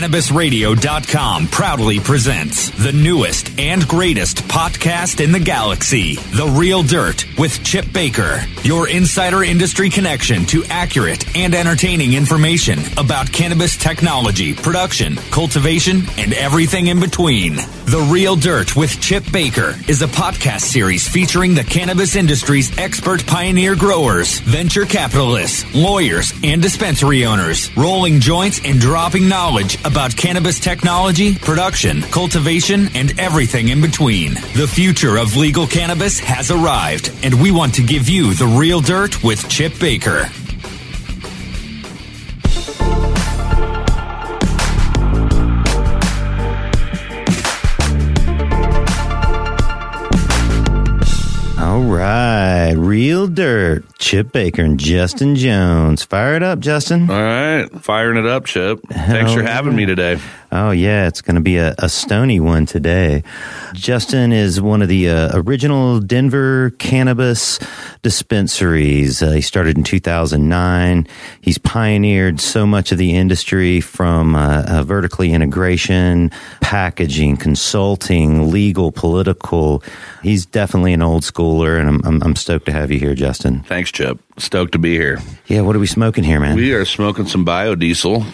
CannabisRadio.com proudly presents the newest and greatest podcast in the galaxy, The Real Dirt with Chip Baker, your insider industry connection to accurate and entertaining information about cannabis technology, production, cultivation, and everything in between. The Real Dirt with Chip Baker is a podcast series featuring the cannabis industry's expert pioneer growers, venture capitalists, lawyers, and dispensary owners, rolling joints and dropping knowledge about cannabis technology, production, cultivation, and everything in between. The future of legal cannabis has arrived, and we want to give you the real dirt with Chip Baker. Right, real dirt. Chip Baker and Justin Jones. Fire it up, Justin. All right, firing it up, Chip. Thanks for having me today. Oh yeah, it's going to be a, a stony one today. Justin is one of the uh, original Denver cannabis dispensaries. Uh, he started in 2009. He's pioneered so much of the industry from uh, uh, vertically integration, packaging, consulting, legal, political. He's definitely an old schooler, and I'm, I'm, I'm stoked to have you here, Justin. Thanks, Chip. Stoked to be here. Yeah, what are we smoking here, man? We are smoking some biodiesel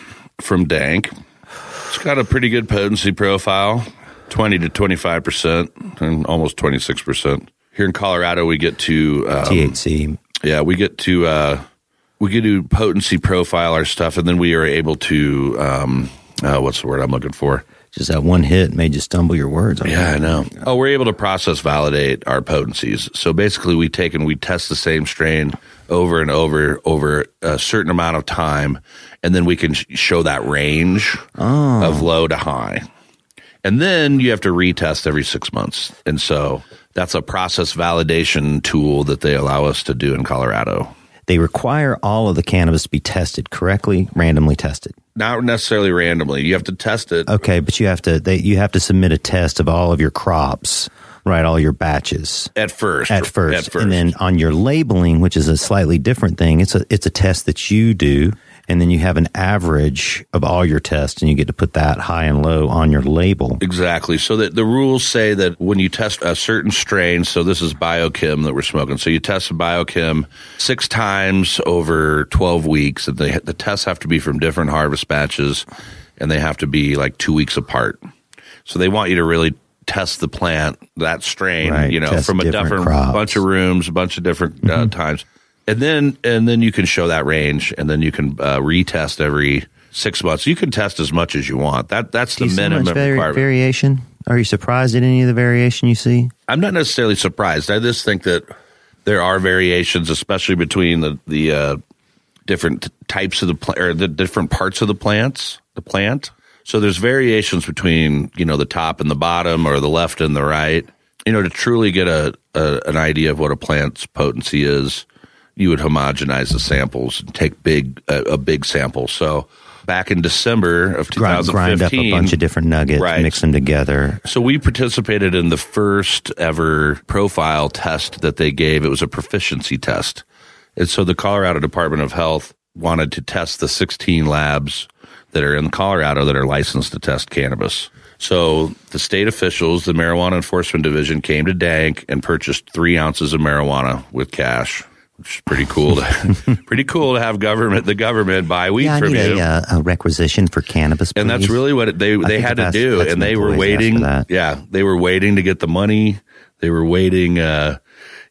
from Dank. It's got a pretty good potency profile 20 to 25%, and almost 26%. Here in Colorado, we get to um, THC. Yeah, we get to uh, we get to potency profile our stuff, and then we are able to um, uh, what's the word I'm looking for? Just that one hit made you stumble your words. Yeah, I know. Oh, we're able to process validate our potencies. So basically, we take and we test the same strain over and over over a certain amount of time, and then we can sh- show that range ah. of low to high. And then you have to retest every six months. And so that's a process validation tool that they allow us to do in Colorado. They require all of the cannabis to be tested correctly, randomly tested. Not necessarily randomly. You have to test it. Okay, but you have to they, you have to submit a test of all of your crops, right? All your batches At first, at first, at first, and then on your labeling, which is a slightly different thing. It's a it's a test that you do, and then you have an average of all your tests, and you get to put that high and low on your label. Exactly. So that the rules say that when you test a certain strain, so this is biochem that we're smoking. So you test biochem six times over 12 weeks. And they, the tests have to be from different harvest batches and they have to be like two weeks apart. So they want you to really test the plant, that strain, Right, you know, test from a different different. Mm-hmm. bunch of rooms, a bunch of different uh, times. And then, and then you can show that range and then you can uh, retest every six months. You can test as much as you want. That, that's the minimum vari- variation? Are you surprised at any of the variation you see? I'm not necessarily surprised. I just think that there are variations, especially between the the uh, different types of the plant or the different parts of the plants, the plant. So there's variations between you know the top and the bottom, or the left and the right. You know, to truly get a, a an idea of what a plant's potency is, you would homogenize the samples and take big a, a big sample. So back in December of Grind, 2015, grind up a bunch of different nuggets, Right. mix them together. so we participated in the first ever profile test that they gave. It was a proficiency test. And so the Colorado Department of Health wanted to test the 16 labs that are in Colorado that are licensed to test cannabis. So the state officials, the Marijuana Enforcement Division came to Dank and purchased three ounces of marijuana with cash, is pretty cool. To, pretty cool to have government, the government buy weed Yeah, from you a, uh, a requisition for cannabis, and that's really what it, they they had to do and they were waiting yeah they were waiting to get the money. They were waiting uh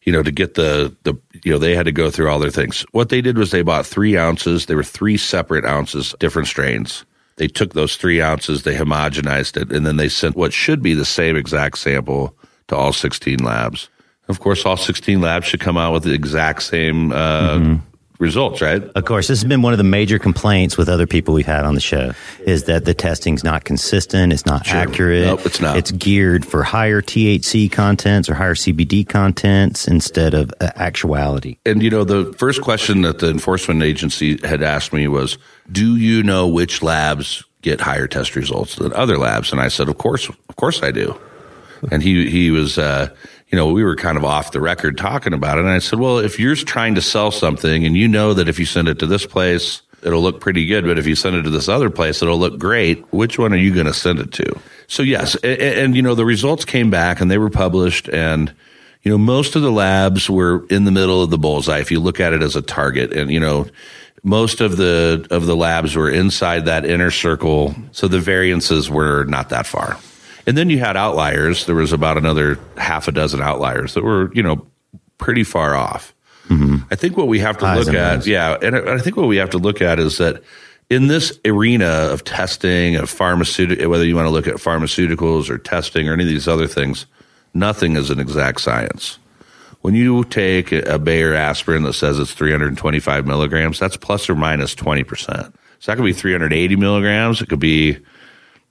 you know to get the the you know they had to go through all their things. What they did was they bought three ounces. There were three separate ounces different strains. They took those three ounces they homogenized it and then they sent what should be the same exact sample to all 16 labs of course all 16 labs should come out with the exact same uh Mm-hmm. results right Of course, this has been one of the major complaints with other people we've had on the show is that the testing's not consistent, it's not accurate. Nope, it's not. It's geared for higher THC contents or higher CBD contents instead of uh, actuality. And you know, the first question that the enforcement agency had asked me was, "Do you know which labs get higher test results than other labs?" And I said, "Of course, of course I do." And he he was, uh, you know, we were kind of off the record talking about it. And I said, "Well, if you're trying to sell something and you know that if you send it to this place, it'll look pretty good. But if you send it to this other place, it'll look great. Which one are you going to send it to? So yes, and, and, you know the results came back and they were published, and you know most of the labs were in the middle of the bullseye. If you look at it as a target, and you know most of the of the labs were inside that inner circle, so the variances were not that far. And then you had outliers. There was about another half a dozen outliers that were you know pretty far off. Mm-hmm. I think what we have to look at, yeah, and I think what we have to look at is that in this arena of testing of pharmaceutical, whether you want to look at pharmaceuticals or testing or any of these other things, nothing is an exact science. When you take a Bayer aspirin that says it's 325 milligrams, that's plus or minus 20%. So that could be 380 milligrams. It could be,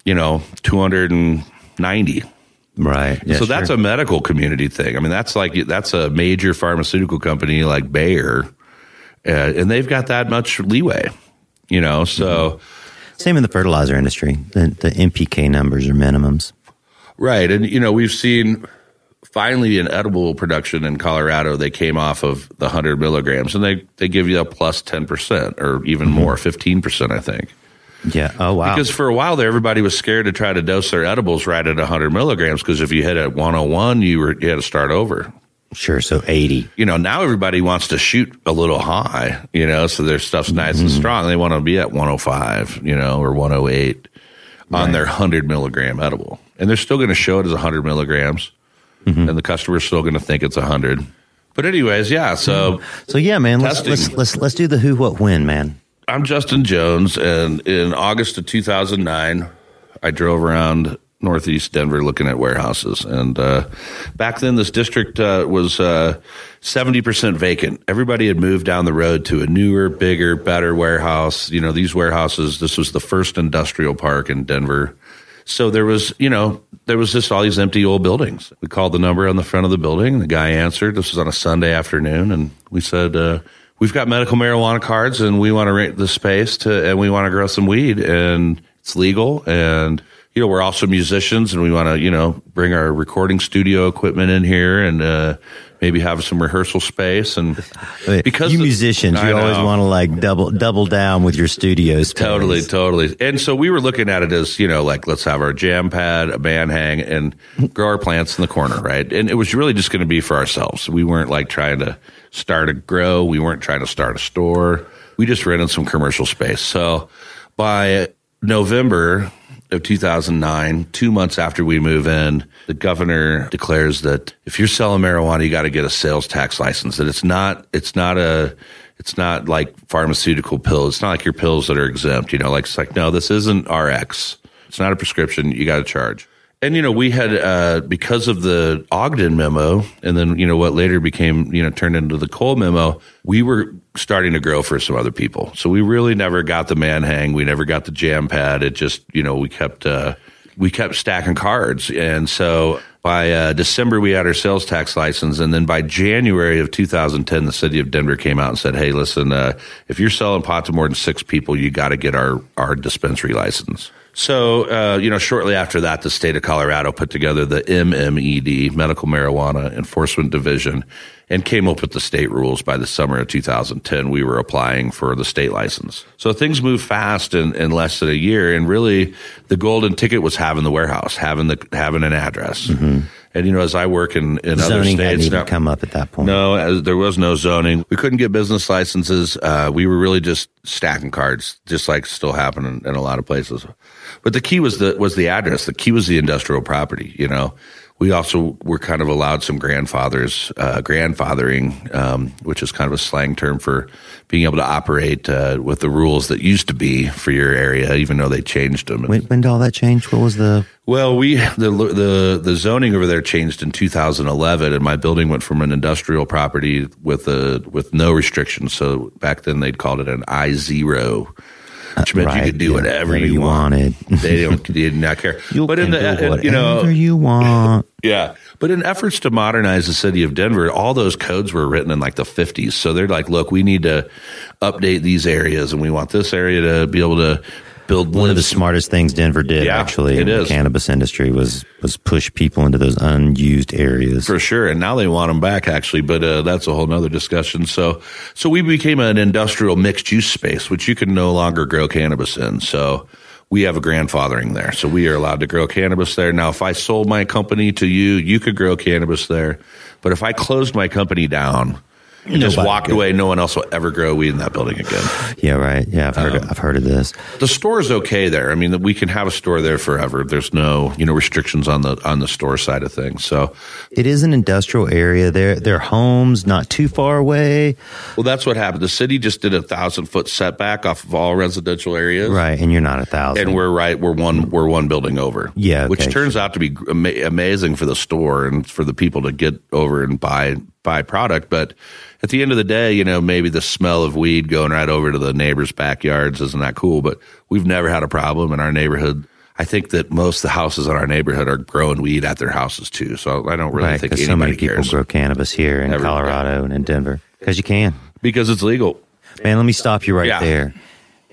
you know, 290. Right. Yeah, so that's a medical community thing. I mean, that's like, that's a major pharmaceutical company like Bayer, uh, and they've got that much leeway you know, so. Mm-hmm. Same in the fertilizer industry. The, the NPK numbers are minimums. Right. And, you know, we've seen finally in edible production in Colorado, they came off of the 100 milligrams and they, they give you a plus 10% or even mm-hmm. more, 15%, I think. Yeah. Oh, wow. Because for a while there, everybody was scared to try to dose their edibles right at 100 milligrams because if you hit at 101, you, were, you had to start over. Sure. So 80. You know, now everybody wants to shoot a little high, you know, so their stuff's nice mm-hmm. and strong. They want to be at 105, you know, or 108 right. on their 100 milligram edible. And they're still going to show it as 100 milligrams. Mm-hmm. And the customer's still going to think it's 100. But anyways, yeah. So, so yeah, man, let's, let's, let's, let's do the who, what, when, man. I'm Justin Jones. And in August of 2009, I drove around northeast Denver looking at warehouses. And uh, back then, this district uh, was uh, 70% vacant. Everybody had moved down the road to a newer, bigger, better warehouse. You know, these warehouses, this was the first industrial park in Denver. So there was, you know, there was just all these empty old buildings. We called the number on the front of the building. The guy answered. This was on a Sunday afternoon. And we said, uh, we've got medical marijuana cards and we want to rent the space to, and we want to grow some weed and it's legal. And you know, we're also musicians and we want to, you know, bring our recording studio equipment in here and, uh, maybe have some rehearsal space and because you musicians, you always want to like double, double down with your studios. Totally, totally. And so we were looking at it as, you know, like let's have our jam pad, a band hang and grow our plants in the corner. Right. And it was really just going to be for ourselves. We weren't like trying to start a grow. We weren't trying to start a store. We just rented some commercial space. So by November, of 2009, two months after we move in, the governor declares that if you're selling marijuana, you got to get a sales tax license. That it's not, it's not a, it's not like pharmaceutical pills. It's not like your pills that are exempt. You know, like it's like no, this isn't RX. It's not a prescription. You got to charge. And you know, we had uh, because of the Ogden memo, and then you know what later became you know turned into the Cole memo. We were starting to grow for some other people, so we really never got the man hang. We never got the jam pad. It just you know we kept uh, we kept stacking cards, and so by uh, December we had our sales tax license, and then by January of 2010, the city of Denver came out and said, "Hey, listen, uh, if you're selling pot to more than six people, you got to get our our dispensary license." So, uh, you know, shortly after that, the state of Colorado put together the MMED, Medical Marijuana Enforcement Division, and came up with the state rules by the summer of 2010. We were applying for the state license. So things moved fast in, in less than a year. And really, the golden ticket was having the warehouse, having the having an address. Mm-hmm. And you know, as I work in, in other zoning states, hadn't even come up at that point. No, as, there was no zoning. We couldn't get business licenses. Uh, we were really just stacking cards, just like still happening in a lot of places. But the key was the was the address. The key was the industrial property. You know, we also were kind of allowed some grandfathers, uh, grandfathering, um, which is kind of a slang term for being able to operate uh, with the rules that used to be for your area, even though they changed them. When, when did all that change? What was the? Well, we the the the zoning over there changed in 2011, and my building went from an industrial property with a with no restrictions. So back then they'd called it an I zero which meant right, you could do yeah, whatever, whatever, you, you wanted. they don't they did not care. You but in the whatever you know you want. yeah. But in efforts to modernize the city of Denver, all those codes were written in like the 50s. So they're like, look, we need to update these areas and we want this area to be able to build one of the smartest things Denver did Yeah, actually in the cannabis industry was was push people into those unused areas. For sure, and now they want them back actually, but uh, that's a whole nother discussion. So, so we became an industrial mixed use space, which you can no longer grow cannabis in. So, we have a grandfathering there, so we are allowed to grow cannabis there. Now, if I sold my company to you, you could grow cannabis there, but if I closed my company down. And Just Nobody walked away. No one else will ever grow weed in that building again. Yeah, right. Yeah, I've heard Um, I've heard of this. The store is okay there. I mean, we can have a store there forever. There's no, you know, restrictions on the on the store side of things. So, It is an industrial area. There, their homes not too far away, Well, that's what happened. The city just did a thousand foot setback off of all residential areas, right? And you're not a thousand. And we're right. We're one. We're one building over. Yeah, which okay. turns out to be ama- amazing for the store and for the people to get over and buy buy product. But at the end of the day, you know, maybe the smell of weed going right over to the neighbors' backyards isn't that cool. But we've never had a problem in our neighborhood. I think that most of the houses in our neighborhood are growing weed at their houses too. So I don't really right think so many people grow cannabis here in Everybody. Colorado and in Denver because you can. because it's legal. Man, let me stop you right Yeah. there.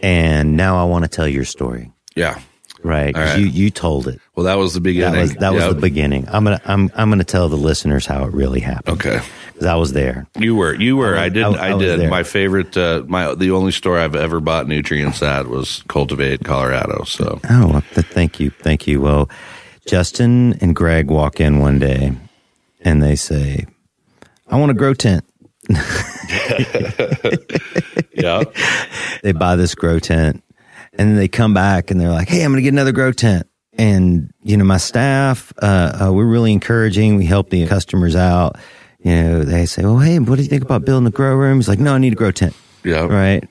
And now I want to tell your story. Yeah. Right? right. You you told it. Well, that was the That beginning. was that was the beginning. I'm gonna I'm I'm gonna tell the listeners how it really happened. Okay. 'Cause I was there. You were, you were. I, was- didn't. I- I, I did. My favorite, uh, my the only store I've ever bought nutrients at was Cultivate, Colorado. So Oh, thank you, thank you. Well, Justin and Greg walk in one day, and they say, "I want a grow tent." yeah, They buy this grow tent, and then they come back and they're like, "Hey, I'm going to get another grow tent." And you know, my staff, uh, uh, we're really encouraging. We help the customers out. You know, they say, "Well, hey, what do you think about building a grow room?" He's like, "No, I need a grow tent." yeah, right?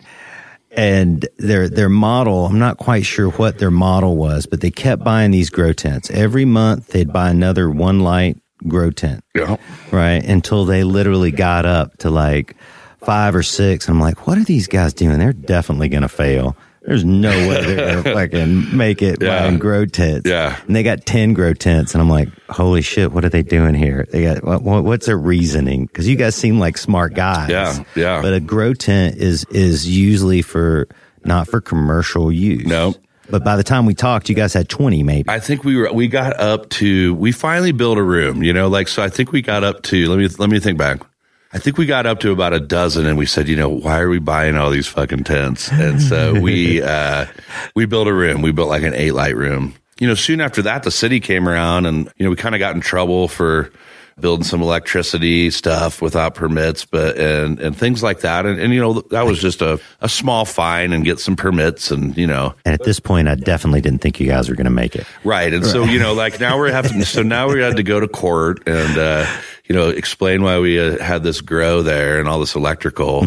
And their their model, I'm not quite sure what their model was, but they kept buying these grow tents. Every month they'd buy another one light grow tent, yeah. right? Until they literally got up to like five or six. I'm like, what are these guys doing? They're definitely going to fail. There's no way they're to fucking make it Yeah. buying grow tents. Yeah. And they got 10 grow tents. And I'm like, holy shit, what are they doing here? They got, what, what, what's their reasoning? Cause you guys seem like smart guys. Yeah, yeah. But a grow tent is, is usually for, not for commercial use. No. But by the time we talked, you guys had 20 maybe. I think we were. We got up to. We finally built a room. You know, like so. I think we got up to. Let me let me think back. I think we got up to about a dozen, and we said, you know, why are we buying all these fucking tents? And so we uh, we built a room. We built like an eight light room. You know, soon after that, the city came around, and you know, we kind of got in trouble for building some electricity stuff without permits, but and and things like that. And, and you know, that was just a a small fine and get some permits, and you know, and at this point, I definitely didn't think you guys were going to make it. Right. And so, you know, like now we're having, so now we had to go to court and, uh, you know, explain why we uh, had this grow there and all this electrical.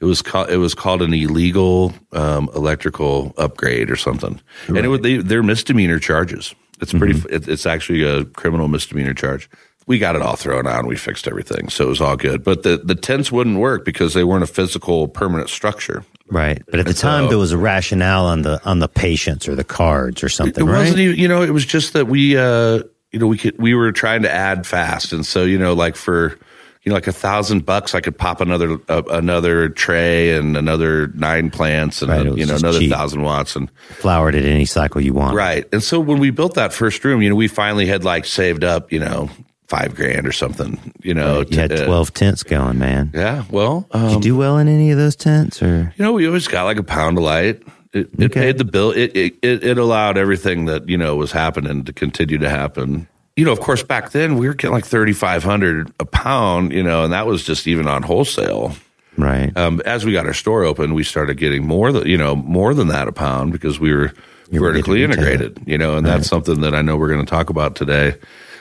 It was called, it was called an illegal, um, electrical upgrade or something. And it would, they, they're misdemeanor charges. It's pretty, it, it's actually a criminal misdemeanor charge. We got it all thrown out and we fixed everything. So it was all good. But the, the tents wouldn't work because they weren't a physical permanent structure. Right. But at the And so- time, there was a rationale on the, on the patients or the cards or something, It right? wasn't even, you know, it was just that we, uh, you know, we could, we were trying to add fast. And so, you know, like for, you know, like a thousand bucks, I could pop another, uh, another tray and another nine plants and, Right, uh, you know, another cheap. thousand watts. And Flowered at any cycle you want. right. And so when we built that first room, you know, we finally had like saved up, you know, five grand or something, you know, You had uh, 12 tents going, man. yeah. Well, Did you um, do well in any of those tents or? you know, we always got like a pound of light. It, it Okay. paid the bill. It, it it allowed everything that you know was happening to continue to happen. You know, of course, back then we were getting like thirty five hundred a pound. You know, and that was just even on wholesale. Right. Um, as we got our store open, we started getting more than you know more than that a pound because we were You were vertically integrated. You know, and that's something that I know we're going to talk about today.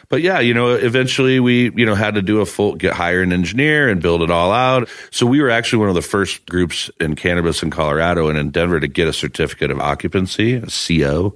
But yeah, you know, eventually we, you know, had to do a full, get hire an engineer and build it all out. So we were actually one of the first groups in cannabis in Colorado and in Denver to get a certificate of occupancy, a CO.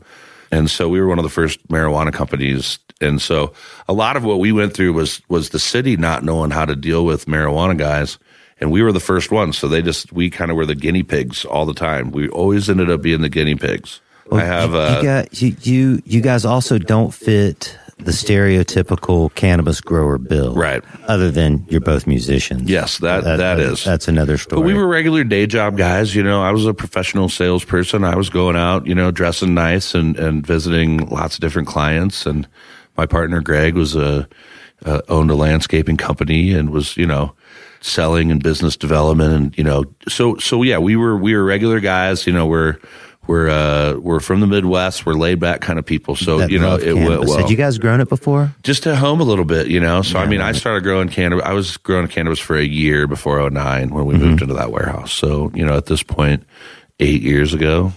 And so we were one of the first marijuana companies. And so a lot of what we went through was, was the city not knowing how to deal with marijuana guys. And we were the first ones. So they just, we kind of were the guinea pigs all the time. We always ended up being the guinea pigs. I have, you, uh, you got you, you you guys also don't fit the stereotypical cannabis grower bill, Right. Other than you're both musicians. Yes, that- that is. That's another story. But we were regular day job guys. You know, I was a professional salesperson. I was going out, you know, dressing nice and, and visiting lots of different clients. And my partner Greg was a uh, owned a landscaping company and was, you know, selling and business development and you know, so so yeah, we were we were regular guys. You know, we're we're uh, we're from the Midwest. We're laid back kind of people. So that you know, it went well Had you guys grown it before? just at home a little bit, you know. So I mean, I started growing cannabis. I was growing cannabis for a year before 09 when we Mm-hmm. moved into that warehouse. So you know, at this point, eight years ago,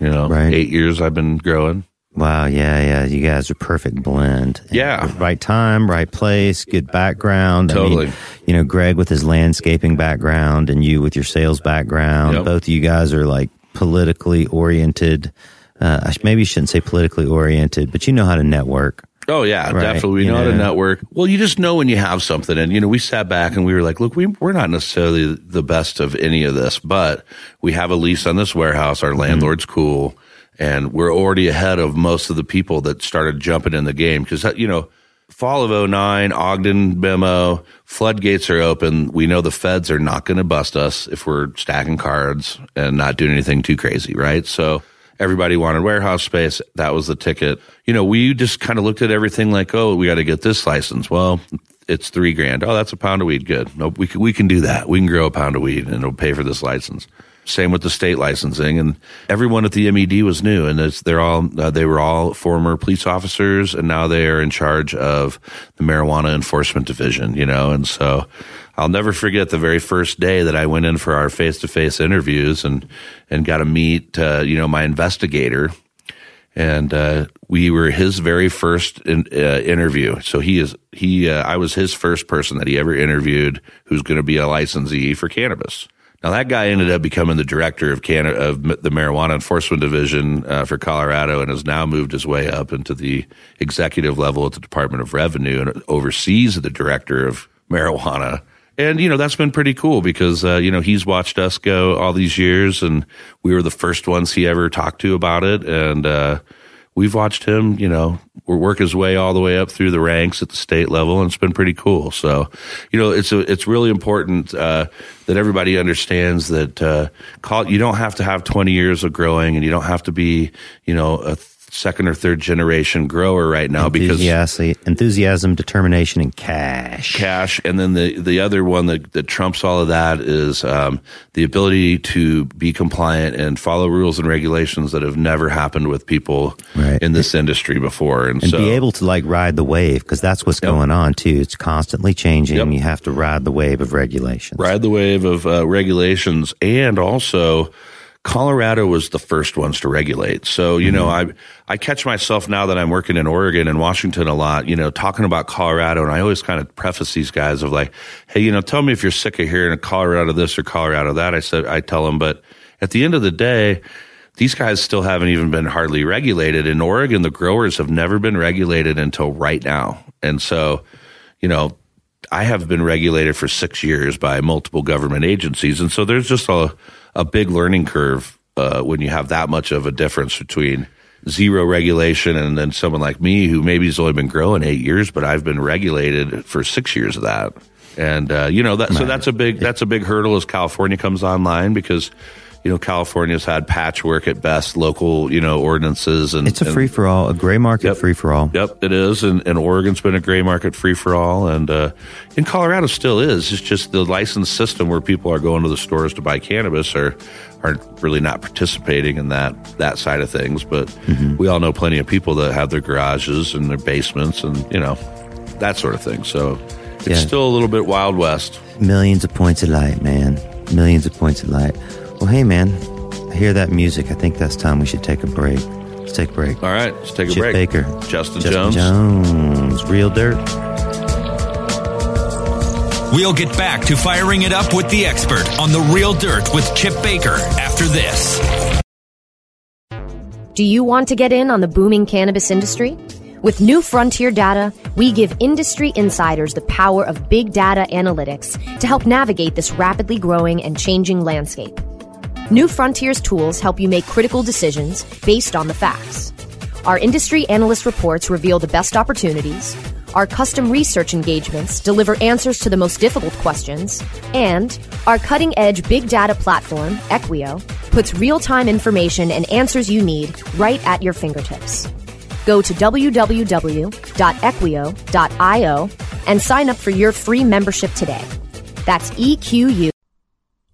you know, Right. eight years I've been growing. Wow, yeah, yeah. You guys are perfect blend. Yeah. Right time, right place, good background. I mean, Totally. you know, Greg with his landscaping background and you with your sales background. Yep. Both of you guys are like politically oriented. Uh, I sh- maybe you shouldn't say politically oriented, but you know how to network. Oh yeah, Right, definitely. We you know how to network. Well, you just know when you have something, and you know, we sat back and we were like, "Look, we we're not necessarily the best of any of this, but we have a lease on this warehouse. Our landlord's cool, and we're already ahead of most of the people that started jumping in the game because you know." Fall of 09, Ogden memo, floodgates are open. We know the feds are not going to bust us if we're stacking cards and not doing anything too crazy, right? So everybody wanted warehouse space. That was the ticket. You know, we just kind of looked at everything like, oh, we got to get this license. Well, it's three grand. Oh, that's a pound of weed. Good. Nope, we can, we can do that. We can grow a pound of weed and it'll pay for this license. Same with the state licensing, and everyone at the MED was new, and they're all uh, they were all former police officers, and now they are in charge of the marijuana enforcement division. You know, and so I'll never forget the very first day that I went in for our face to face interviews and and got to meet uh, you know my investigator and uh, we were his very first in, uh, interview. So he is he. Uh, I was his first person that he ever interviewed who's going to be a licensee for cannabis. Now that guy ended up becoming the director of Canada of the marijuana enforcement division uh, for Colorado, and has now moved his way up into the executive level at the Department of Revenue and oversees the director of marijuana. And you know that's been pretty cool because uh, you know he's watched us go all these years, and we were the first ones he ever talked to about it, and uh, we've watched him, you know, work his way all the way up through the ranks at the state level, and it's been pretty cool. So, you know, it's a, it's really important uh, that everybody understands that uh, call, you don't have to have 20 years of growing, and you don't have to be, you know, a second or third generation grower right now because Enthusiasm, enthusiasm, determination, and cash. cash. And then the, the other one that, that trumps all of that is um, the ability to be compliant and follow rules and regulations that have never happened with people Right. in this industry before. And, and so, be able to like ride the wave because that's what's going on too. It's constantly changing. Yep. You have to ride the wave of regulations. ride the wave of uh, regulations and also Colorado was the first ones to regulate. So, you know, mm-hmm. I I catch myself now that I'm working in Oregon and Washington a lot, you know, talking about Colorado and I always kind of preface these guys of like, hey, you know, tell me if you're sick of hearing Colorado this or Colorado that. I said I tell them, but at the end of the day, these guys still haven't even been hardly regulated. In Oregon, the growers have never been regulated until right now. And so, you know, I have been regulated for six years by multiple government agencies, and so there's just a a big learning curve uh, when you have that much of a difference between zero regulation and then someone like me who maybe has only been growing eight years, but I've been regulated for six years of that. And uh, you know that so that's a big that's a big hurdle as California comes online because you know California's had patchwork at best local you know ordinances and It's a free for all, a gray market Yep. free for all. Yep, it is, and, and Oregon's been a gray market free for all, and uh, in Colorado still is. It's just the license system where people are going to the stores to buy cannabis are are really not participating in that that side of things. But Mm-hmm. we all know plenty of people that have their garages and their basements, and you know that sort of thing. So it's Yeah. still a little bit wild west. Millions of points of light, man. Millions of points of light. Well, hey, man, I hear that music. I think that's time we should take a break. Let's take a break. All right, let's take a Chip break. Baker. Justin, Justin Jones. Jones. Real dirt. We'll get back to firing it up with the expert on the real dirt with Chip Baker after this. Do you want to get in on the booming cannabis industry? With New Frontier Data, we give industry insiders the power of big data analytics to help navigate this rapidly growing and changing landscape. New Frontier's tools help you make critical decisions based on the facts. Our industry analyst reports reveal the best opportunities. Our custom research engagements deliver answers to the most difficult questions. And our cutting edge big data platform, Equio, puts real time information and answers you need right at your fingertips. Go to www.equio.io and sign up for your free membership today. That's EQU.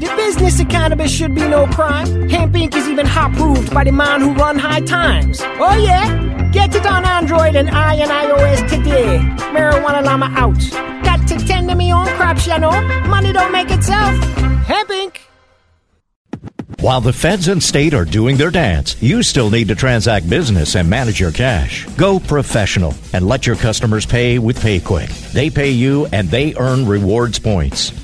The business of cannabis should be no crime. Hempire is even hot proved by the man who run high times. Oh yeah? Get it on Android and I and iOS today. Marijuana Llama out. Got to tend to me own crops, you know. Money don't make itself. Hempire While the feds and state are doing their dance, you still need to transact business and manage your cash. Go professional and let your customers pay with PayQwick. They pay you and they earn rewards points.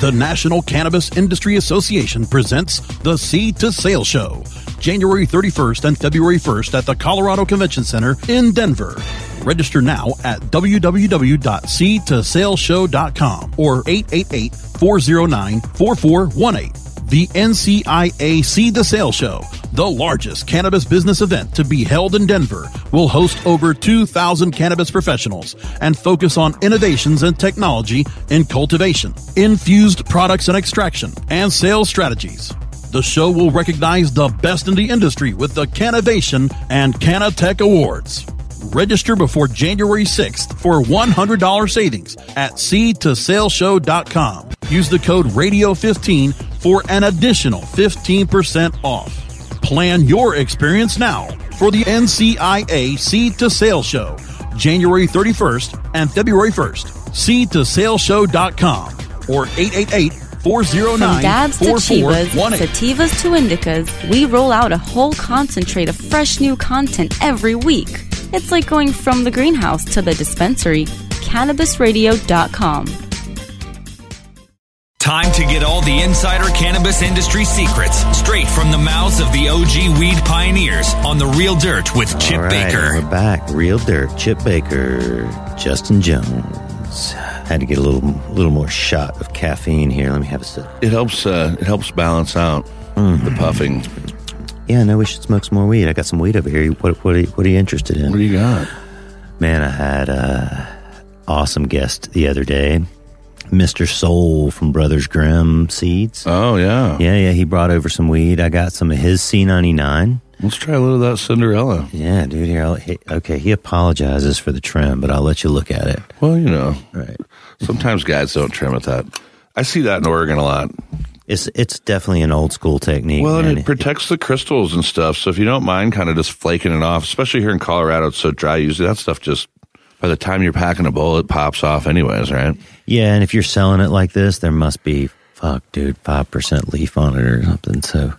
The National Cannabis Industry Association presents the Seed to Sale Show, January 31st and February 1st at the Colorado Convention Center in Denver. Register now at www.seedtosaleshow.com or 888-409-4418. The NCIA Seed to Sale Show, the largest cannabis business event to be held in Denver, will host over 2,000 cannabis professionals and focus on innovations and technology in cultivation, infused products and extraction, and sales strategies. The show will recognize the best in the industry with the Cannovation and Canatech Awards. Register before January 6th for $100 savings at seedtosaleshow.com. Use the code RADIO15 for an additional 15% off. Plan your experience now for the NCIA Seed to Sale Show, January 31st and February 1st. Seedtosaleshow.com or 888 409 From dabs to chivas, sativas to indicas, we roll out a whole concentrate of fresh new content every week. It's like going from the greenhouse to the dispensary. CannabisRadio.com. Time to get all the insider cannabis industry secrets straight from the mouths of the OG weed pioneers on the Real Dirt with Chip All right, Baker. We're back. Real Dirt, Chip Baker, Justin Jones. Had to get a little little more shot of caffeine here. Let me have a sip. It helps. Uh, it helps balance out Mm-hmm. the puffing. Yeah, I know we should smoke some more weed. I got some weed over here. What what are you, what are you interested in? What do you got? Man, I had a awesome guest the other day, Mr. Soul from Brothers Grimm Seeds. Oh yeah. Yeah, yeah, he brought over some weed. I got some of his C99. Let's try a little of that Cinderella. Yeah, dude. Here, he, okay. He apologizes for the trim, but I'll let you look at it. Well, you know, Right. sometimes guys don't trim with that. I see that in Oregon a lot. It's it's definitely an old school technique. Well, and it protects the crystals and stuff. So if you don't mind kind of just flaking it off, especially here in Colorado, it's so dry. Usually that stuff just by the time you're packing a bowl, it pops off anyways, right? Yeah, and if you're selling it like this, there must be fuck, dude, five percent leaf on it or something. So,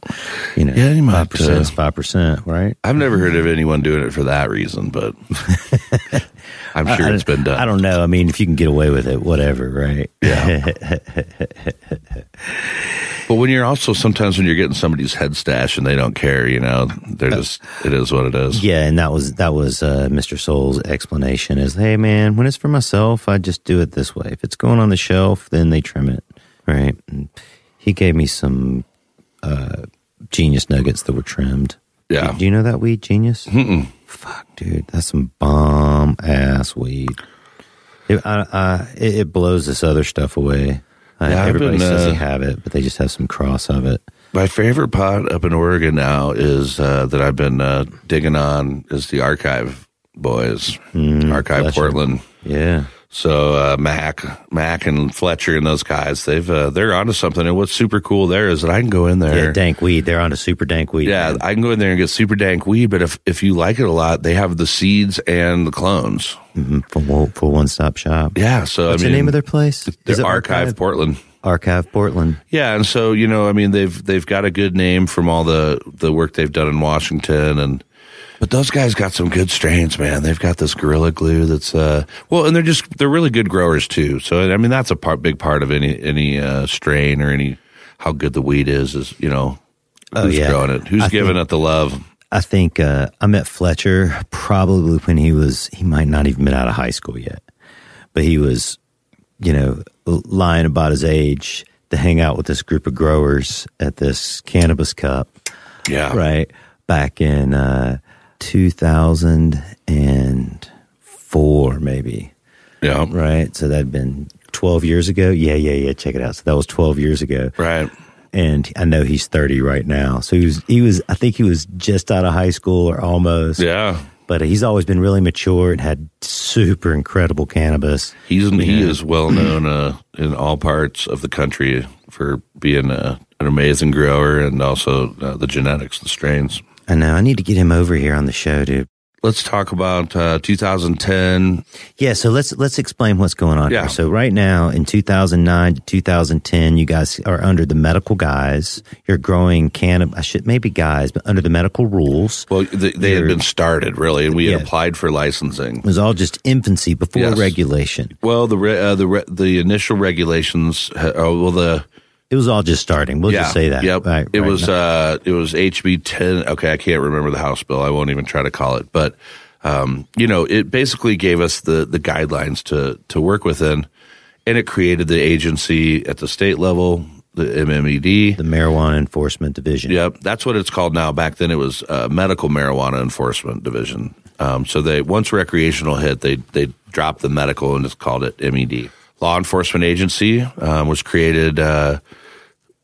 you know, Yeah, you might, five percent uh, is five percent, right? I've never heard of anyone doing it for that reason, but I'm sure I- it's been done. I don't know. I mean, if you can get away with it, whatever, right? Yeah. But when you're also sometimes when you're getting somebody's head stash and they don't care, you know, they're just it is what it is. Yeah, and that was that was uh, Mr. Soul's explanation is, hey man, when it's for myself, I just do it this way. If it's going on the shelf, then they trim it, right? And he gave me some uh, genius nuggets that were trimmed. Yeah. Do you know that weed, genius? Mm-mm. Fuck, dude, that's some bomb ass weed. It, I, I, it, it blows this other stuff away. Uh, Yeah, everybody been, says uh, they have it, but they just have some cross of it. My favorite pot up in Oregon now is uh, that I've been uh, digging on is the Archive Boys, Archive bless you. Portland. Yeah. So uh, Mac, Mac, and Fletcher and those guys, they've uh, they're onto something. And what's super cool there is that I can go in there. Yeah, dank weed. They're on a super dank weed. Yeah, man. I can go in there and get super dank weed. But if if you like it a lot, they have the seeds and the clones. Mhm, for one, for one stop shop. Yeah. So What's I mean, the name of their place? Is They're it Archive Portland. Archive Portland. Yeah, and so you know, I mean, they've they've got a good name from all the the work they've done in Washington, and but those guys got some good strains, man. They've got this Gorilla Glue that's uh well, and they're just they're really good growers too. So I mean, that's a part big part of any any uh, strain or any how good the weed is is you know Oh, who's yeah. growing it, who's I giving think- it the love. I think uh, I met Fletcher probably when he was he might not even been out of high school yet, but he was, you know, lying about his age to hang out with this group of growers at this cannabis cup, Yeah, right back in uh, two thousand and four, maybe. Yeah, Right, so that'd been twelve years ago. Yeah, yeah, yeah. Check it out. So that was twelve years ago right. and I know he's 30 right now. So he was, he was, I think he was just out of high school or almost. Yeah, But he's always been really mature and had super incredible cannabis. he's he is well known uh, in all parts of the country for being uh, an amazing grower and also uh, the genetics, the strains. I know. I need to get him over here on the show, dude. Let's talk about uh, 2010. Yeah. So let's let's explain what's going on Yeah. here. So right now in 2009 to 2010, you guys are under the medical guise. You're growing cannabis. I should maybe guys, but under the medical rules. Well, they, they had been started really, and we had Yeah. applied for licensing. It was all just infancy before Yes. regulation. Well, the re, uh, the re, the initial regulations. Oh, well, the It was all just starting. We'll yeah, just say that. Yep. Right, it right. was uh, it was HB 10. Okay, I can't remember the House bill. I won't even try to call it, but um, you know, it basically gave us the the guidelines to to work within, and it created the agency at the state level, the MMED, the Marijuana Enforcement Division. Yep, that's what it's called now. Back then, it was uh, Medical Marijuana Enforcement Division. Um, so they once recreational hit, they they dropped the medical and just called it MED. Law Enforcement Agency um, was created uh,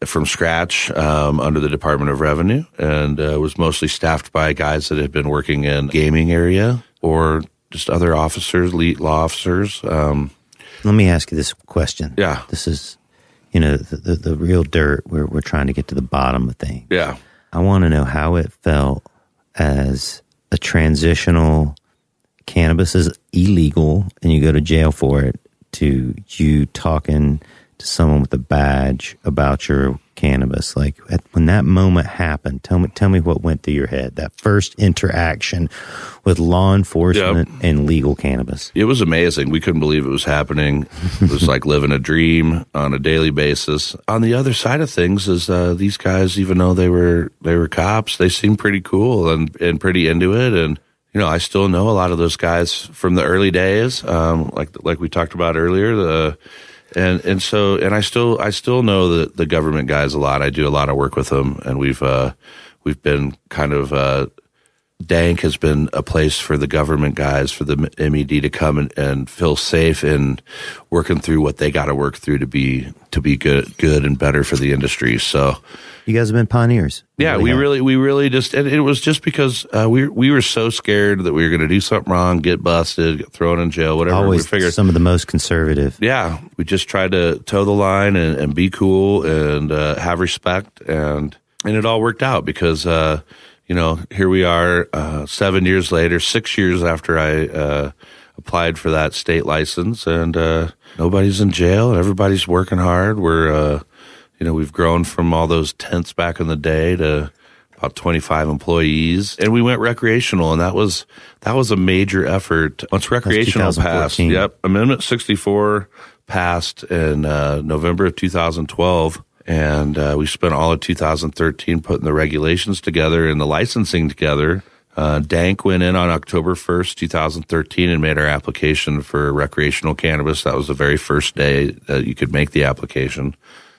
from scratch um, under the Department of Revenue and uh, was mostly staffed by guys that had been working in gaming area or just other officers, lead law officers. Um, Let me ask you this question. Yeah. This is, you know, the, the, the real dirt. We're, we're trying to get to the bottom of things. yeah, I want to know how it felt as a transitional cannabis is illegal and you go to jail for it to you talking to someone with a badge about your cannabis like at, when that moment happened tell me tell me what went through your head that first interaction with law enforcement and legal cannabis It was amazing. We couldn't believe it was happening. It was like living a dream on a daily basis. On the other side of things is uh, these guys, even though they were they were cops, they seemed pretty cool and and pretty into it. And you know, I still know a lot of those guys from the early days, um, like like we talked about earlier. The and and so and I still I still know the the government guys a lot. I do a lot of work with them, and we've uh, we've been kind of. Uh, Dank has been a place for the government guys, for the MED to come and, and feel safe in working through what they got to work through to be to be good, good and better for the industry. So, you guys have been pioneers You yeah, we have. really, we really just, and it was just because uh, we we were so scared that we were going to do something wrong, get busted, get thrown in jail, whatever. always we figured, some of the most conservative yeah, we just tried to toe the line and, and be cool and uh, have respect, and and it all worked out because uh, you know here we are uh, seven years later, six years after I uh, applied for that state license, and uh, nobody's in jail, and everybody's working hard. We're uh, you know we've grown from all those tents back in the day to about 25 employees. And we went recreational and that was that was a major effort. Once recreational passed yep amendment 64 passed in uh, november of 2012 and uh, we spent all of 2013 putting the regulations together and the licensing together. Uh, dank went in on october 1st 2013 and made our application for recreational cannabis. That was the very first day that you could make the application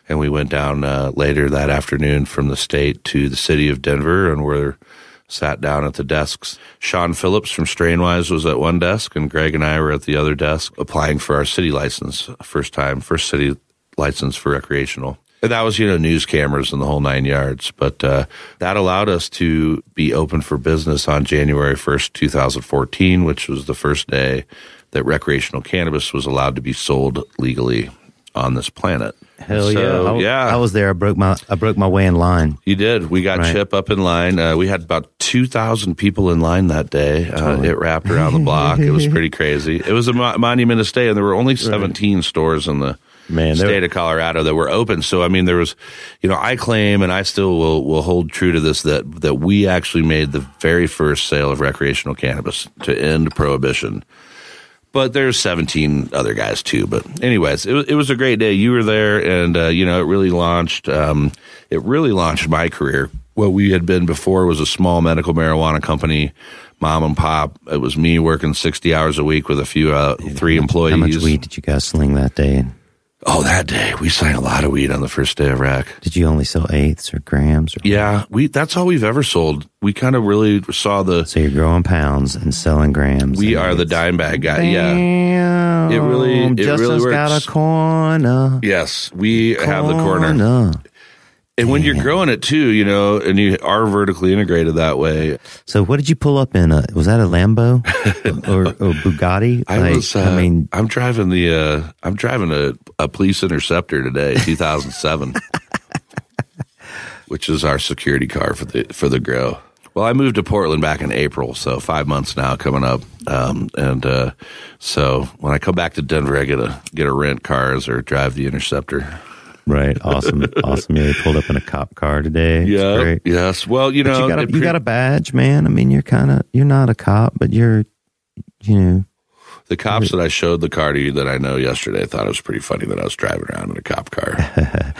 and we went down uh, later that afternoon from the state to the city of Denver, and we're sat down at the desks. Sean Phillips from Strainwise was at one desk, and Greg and I were at the other desk applying for our city license, first time, first city license for recreational. And that was, you know, news cameras and the whole nine yards. But uh, that allowed us to be open for business on January 1st, 2014, which was the first day that recreational cannabis was allowed to be sold legally on this planet. Hell So, yeah! I, yeah. I was there. I broke my I broke my way in line. You did. We got Right. Chip up in line. Uh, we had about 2,000 people in line that day. Uh, it wrapped around the block. it was pretty crazy. It was a mo- monument stay, and there were only 17 stores in the Man, state of Colorado that were open. So, I mean, there was, you know, I claim, and I still will, will hold true to this, that, that we actually made the very first sale of recreational cannabis to end prohibition. But there's 17 other guys too. But anyways, it was, it was a great day. You were there, and uh, you know it really launched. Um, it really launched my career. What we had been before was a small medical marijuana company, mom and pop. It was me working 60 hours a week with a few uh, three employees. How much weed did you guys sling that day? Oh, that day we sang a lot of weed on the first day of rec. Did you only sell eighths or grams? Or, Yeah, we that's all we've ever sold. We kind of really saw the So you're growing pounds and selling grams. we are the dime bag guy. Yeah. It really- it Justin's really got works. a corner. Yes, we have the corner. And when you're growing it too, you know, and you are vertically integrated that way. So what did you pull up in? A, was that a Lambo or, or Bugatti? I Like, was. Uh, I mean, I'm driving the. Uh, I'm driving a, a police interceptor today, 2007, which is our security car for the for the grow. Well, I moved to Portland back in April, so five months now coming up. Um, and uh, so when I come back to Denver, I get a get a rent cars or drive the interceptor. Right. Awesome. awesome. Yeah, you pulled up in a cop car today. Yeah. Yes. Well, you But know, you got a, it you got a badge, man. I mean, you're kind of you're not a cop, but you're, you know, The cops that I showed the car to you that I know yesterday thought it was pretty funny that I was driving around in a cop car.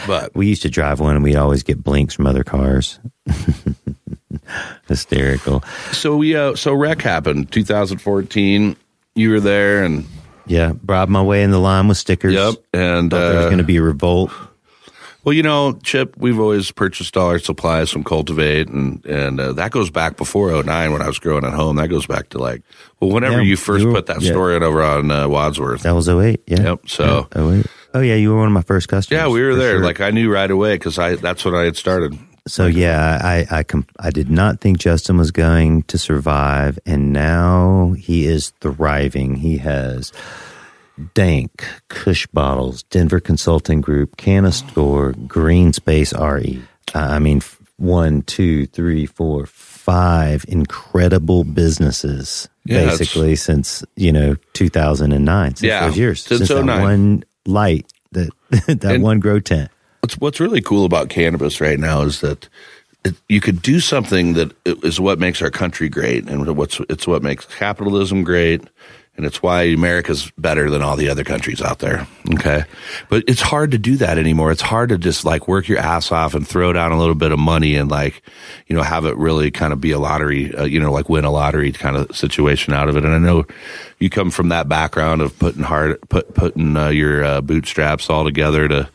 but we used to drive one and we'd always get blinks from other cars. Hysterical. so we uh, so rec happened 2014. You were there, and Yeah, bribed my way in the line with stickers. yep, and Thought there was uh, going to be a revolt. Well, you know, Chip, we've always purchased all our supplies from Cultivate, and and uh, that goes back before 09 when I was growing at home. That goes back to like well, whenever Yeah, you first you were- put that yeah. story in over on uh, Wadsworth. That was 08. Yeah. Yep, so- Yeah, 08. Oh yeah, you were one of my first customers. yeah, we were there. sure. Like I knew right away because I that's when I had started. So yeah, I I com- I did not think Justin was going to survive, and now he is thriving. He has Dank, Kush Bottles, Denver Consulting Group, Canascore, Green Space RE. I mean, one, two, three, four, five incredible businesses Yeah, basically since you know 2009. Since Yeah, those years, since that 09. one light that that And- one grow tent. What's what's really cool about cannabis right now is that it, you could do something that is what makes our country great, and what's it's what makes capitalism great, and it's why America's better than all the other countries out there. Okay, but it's hard to do that anymore. It's hard to just like work your ass off and throw down a little bit of money and like you know have it really kind of be a lottery, uh, you know, like win a lottery kind of situation out of it. And I know you come from that background of putting hard put putting uh, your uh, bootstraps all together to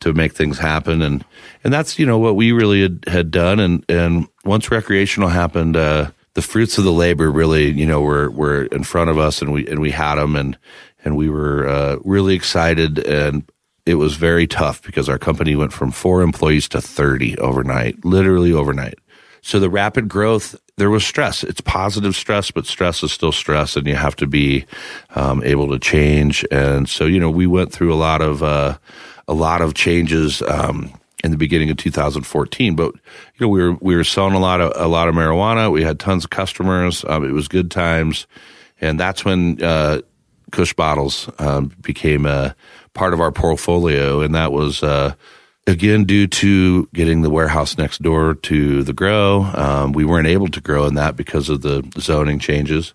to make things happen and and that's you know what we really had, had done and and once recreational happened uh the fruits of the labor really you know were were in front of us and we and we had them and and we were uh really excited and it was very tough because our company went from 4 employees to 30 overnight literally overnight. So the rapid growth there was stress. It's positive stress but stress is still stress and you have to be um, able to change. And so you know we went through a lot of uh, a lot of changes um, in the beginning of 2014 but you know we were we were selling a lot of a lot of marijuana. We had tons of customers. Um, it was good times. And that's when uh, Kush bottles um, became a part of our portfolio, and that was uh, again due to getting the warehouse next door to the grow. Um, we weren't able to grow in that because of the zoning changes,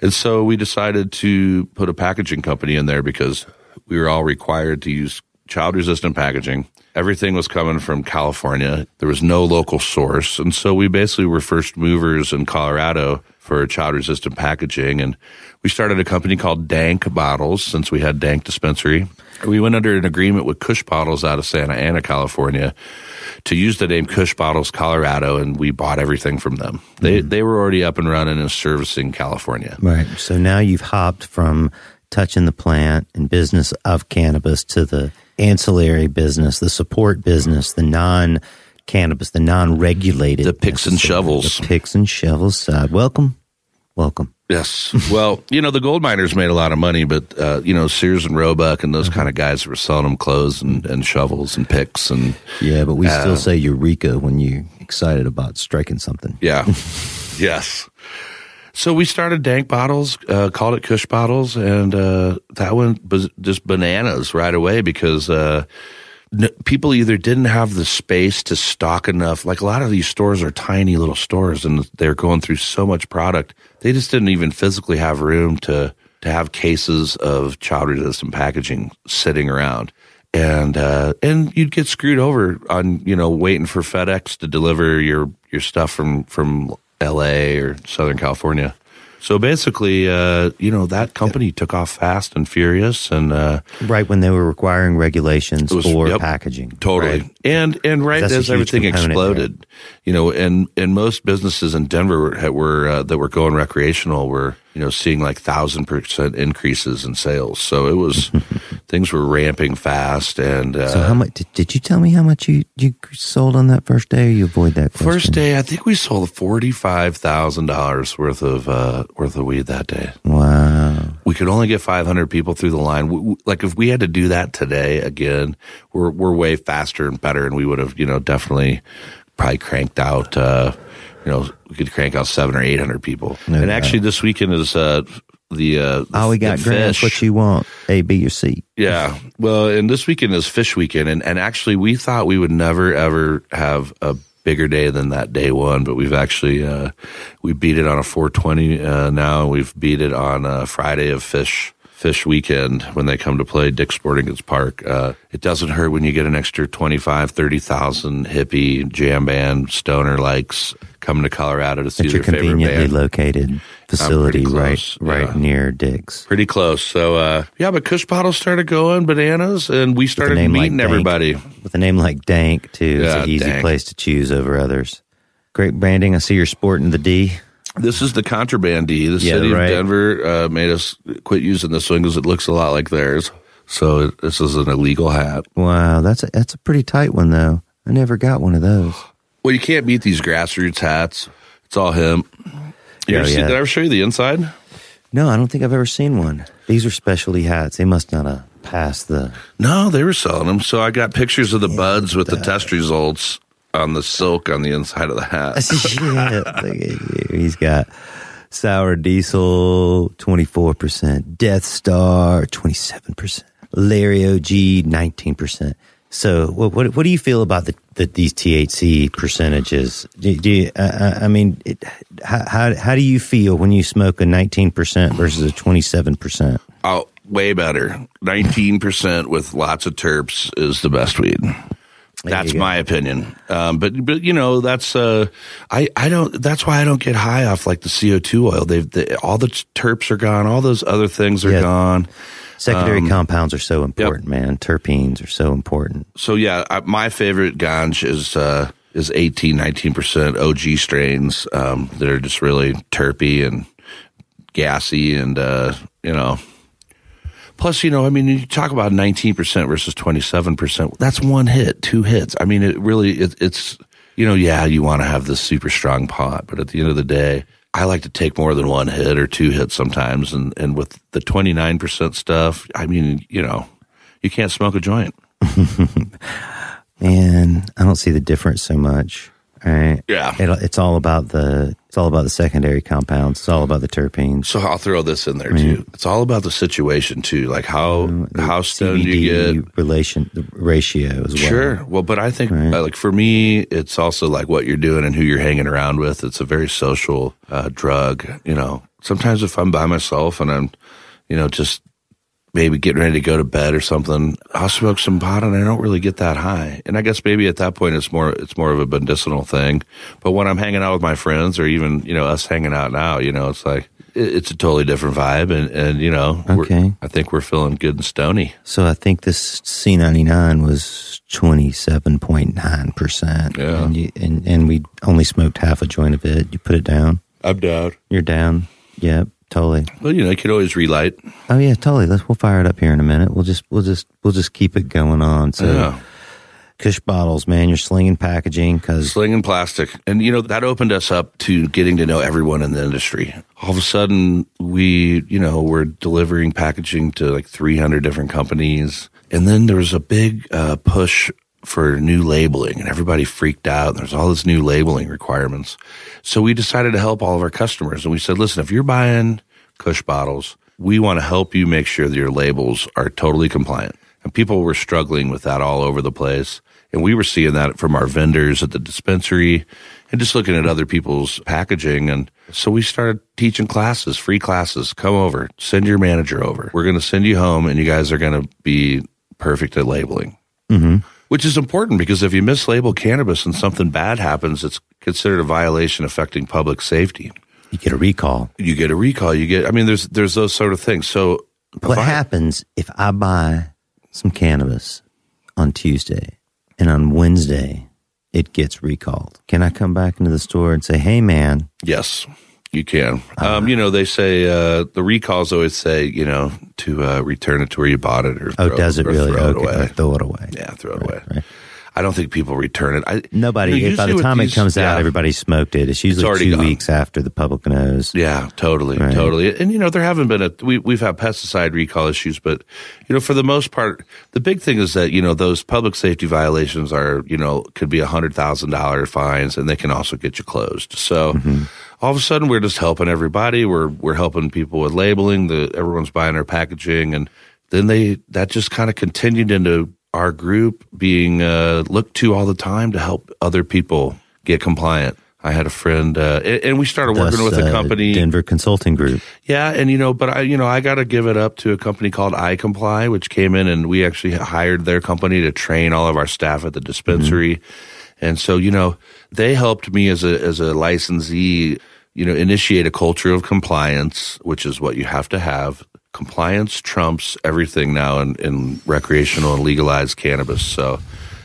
and so we decided to put a packaging company in there because we were all required to use child resistant packaging. Everything was coming from California. There was no local source. And so we basically were first movers in Colorado for child resistant packaging. And we started a company called Dank Bottles since we had Dank Dispensary. We went under an agreement with Kush Bottles out of Santa Ana, California to use the name Kush Bottles Colorado. And we bought everything from them. They, mm-hmm. they were already up and running and servicing California. Right. So now you've hopped from touching the plant and business of cannabis to the ancillary business, the support business, the non cannabis, the non regulated. The picks and shovels. The picks and shovels side. Welcome. Welcome. Yes. Well, you know, the gold miners made a lot of money, but, uh, you know, Sears and Roebuck and those kind of guys were selling them clothes and, and shovels and picks and, Yeah, but we Uh, still say eureka when you're excited about striking something. yeah. yes. So we started Dank Bottles, uh, called it Kush Bottles, and uh, that went bas- just bananas right away because uh, n- people either didn't have the space to stock enough. Like a lot of these stores are tiny little stores, and they're going through so much product. They just didn't even physically have room to to have cases of child resistant packaging sitting around. And uh, and you'd get screwed over on you know waiting for FedEx to deliver your your stuff from from L.A. or Southern California. So basically, uh, you know that company took off fast and furious, and uh, Right when they were requiring regulations was- for yep, packaging. Totally. right? And and right as everything exploded, you know, and and most businesses in Denver were, were uh, that were going recreational were you know seeing like thousand percent increases in sales. So it was things were ramping fast. And uh, So how much did, did you tell me how much you, you sold on that first day or you avoid that question? first day, I think we sold forty five thousand dollars worth of uh, worth of weed that day. Wow. we could only get 500 people through the line. W- w- Like if we had to do that today again, we're we're way faster and better, and we would have you know definitely probably cranked out. Uh, you know, we could crank out seven or eight hundred people. No and doubt. actually, this weekend is uh, the uh, All we got Phish. what you want, A, B, or C. Yeah. Well, and this weekend is Phish weekend. And, and actually, we thought we would never, ever have a bigger day than that day one, but we've actually, uh, we beat it on a 420 uh, now. We've beat it on a Friday of Phish. Phish weekend when they come to play Dick's Sporting Goods Park. Uh, it doesn't hurt when you get an extra 25, 30,000 hippie jam band stoner likes coming to Colorado to see At your favorite conveniently located facility right right yeah. near Dick's. Pretty close. So, uh, yeah, but Kush Bottle started going bananas and we started name like meeting Dank. everybody. With a name like Dank, too, it's Yeah, an easy Dank. place to choose over others. Great branding. I see you're sporting the D. This is the contraband D. The Yeah, city right. of Denver uh, made us quit using this one because it looks a lot like theirs. So it, this is an illegal hat. Wow, that's a, that's a pretty tight one, though. I never got one of those. Well, you can't beat these grassroots hats. It's all him. You Yeah, ever see, yeah. Did I ever show you the inside? No, I don't think I've ever seen one. These are specialty hats. They must not have passed the. No, they were selling them. So I got pictures of the buds with the test results on the silk on the inside of the hat. Shit, look at you. He's got sour diesel, 24%, Death Star, 27%, Larry OG, 19%. So, what, what, what do you feel about the, the, these THC percentages? Do, do you, uh, I mean, it, how, how, how do you feel when you smoke a 19% versus a 27%? Oh, way better. 19% with lots of terps is the best weed. That's my opinion. Um, but, but, you know, that's, uh, I, I don't, that's why I don't get high off like the CO2 oil. They've, they, all the terps are gone. All those other things are Yeah. gone. Secondary Um, compounds are so important, man. Terpenes are so important. So yeah, I, my favorite ganj is, uh, is 18, 19% OG strains. Um, that are just really terpy and gassy and, uh, you know, Plus, you know, I mean, you talk about 19% versus 27%. That's one hit, two hits. I mean, it really, it, it's, you know, yeah, you want to have this super strong pot, but at the end of the day, I like to take more than one hit or two hits sometimes. And, and with the 29% stuff, I mean, you know, you can't smoke a joint. Man, I don't see the difference so much. Right. Yeah. It, it's all about the it's all about the secondary compounds. It's all about the terpenes. So I'll throw this in there too. It's all about the situation too, like how how stoned you get. relation the ratio as well. Sure. Well, but I think Right. like for me, it's also like what you're doing and who you're hanging around with. It's a very social uh, drug. You know, sometimes if I'm by myself and I'm, you know, just maybe getting ready to go to bed or something, I'll smoke some pot and I don't really get that high. And I guess maybe at that point it's more it's more of a medicinal thing. But when I'm hanging out with my friends or even you know us hanging out now, you know, it's like it's a totally different vibe. And and you know, Okay. I think we're feeling good and stony. So I think this C ninety nine was twenty seven point nine percent. Yeah. And, you, and and we only smoked half a joint of it. You put it down. I'm down. You're down. Yep. Totally. Well, you know, you could always relight. Oh yeah, totally. Let's we'll fire it up here in a minute. We'll just we'll just we'll just keep it going on. So Yeah. Kush bottles, man, you're slinging packaging because slinging plastic. And, you know, that opened us up to getting to know everyone in the industry. All of a sudden, we, you know, we're delivering packaging to like 300 different companies. And then there was a big uh, push for new labeling and everybody freaked out. There's all this new labeling requirements. So we decided to help all of our customers. And we said, listen, if you're buying Kush bottles, we want to help you make sure that your labels are totally compliant. And people were struggling with that all over the place. And we were seeing that from our vendors at the dispensary and just looking at other people's packaging. And so we started teaching classes, free classes. Come over, send your manager over. We're going to send you home and you guys are going to be perfect at labeling. Mm-hmm. Which is important because if you mislabel cannabis and something bad happens, it's considered a violation affecting public safety. You get a recall. You get a recall. You get, I mean, there's, there's those sort of things. So what I, happens if I buy some cannabis on Tuesday and on Wednesday it gets recalled? Can I come back into the store and say, hey, man? Yes. You can. Um, you know, they say uh, the recalls always say, you know, to uh, return it to where you bought it or oh, throw, does it or really? throw okay, it away. throw it away. Yeah, throw it right, away. Right. I don't think people return it. I, Nobody. You know, by the time with it these- comes out, yeah. everybody smoked it. It's usually already two gone. weeks after the public knows. Yeah, totally, Right. totally. And you know, there haven't been a we we've had pesticide recall issues, but you know, for the most part, the big thing is that you know those public safety violations are you know could be a hundred thousand dollar fines, and they can also get you closed. So. All of a sudden, we're just helping everybody. We're we're helping people with labeling. The everyone's buying our packaging, and then they that just kind of continued into our group being uh, looked to all the time to help other people get compliant. I had a friend, uh, and, and we started working Thus, with a uh, company. Denver Consulting Group. Yeah, and you know, but I, you know, I got to give it up to a company called iComply, which came in and we actually hired their company to train all of our staff at the dispensary. And so, you know, they helped me as a as a licensee, you know, initiate a culture of compliance, which is what you have to have. Compliance trumps everything now in, in recreational and legalized cannabis. So,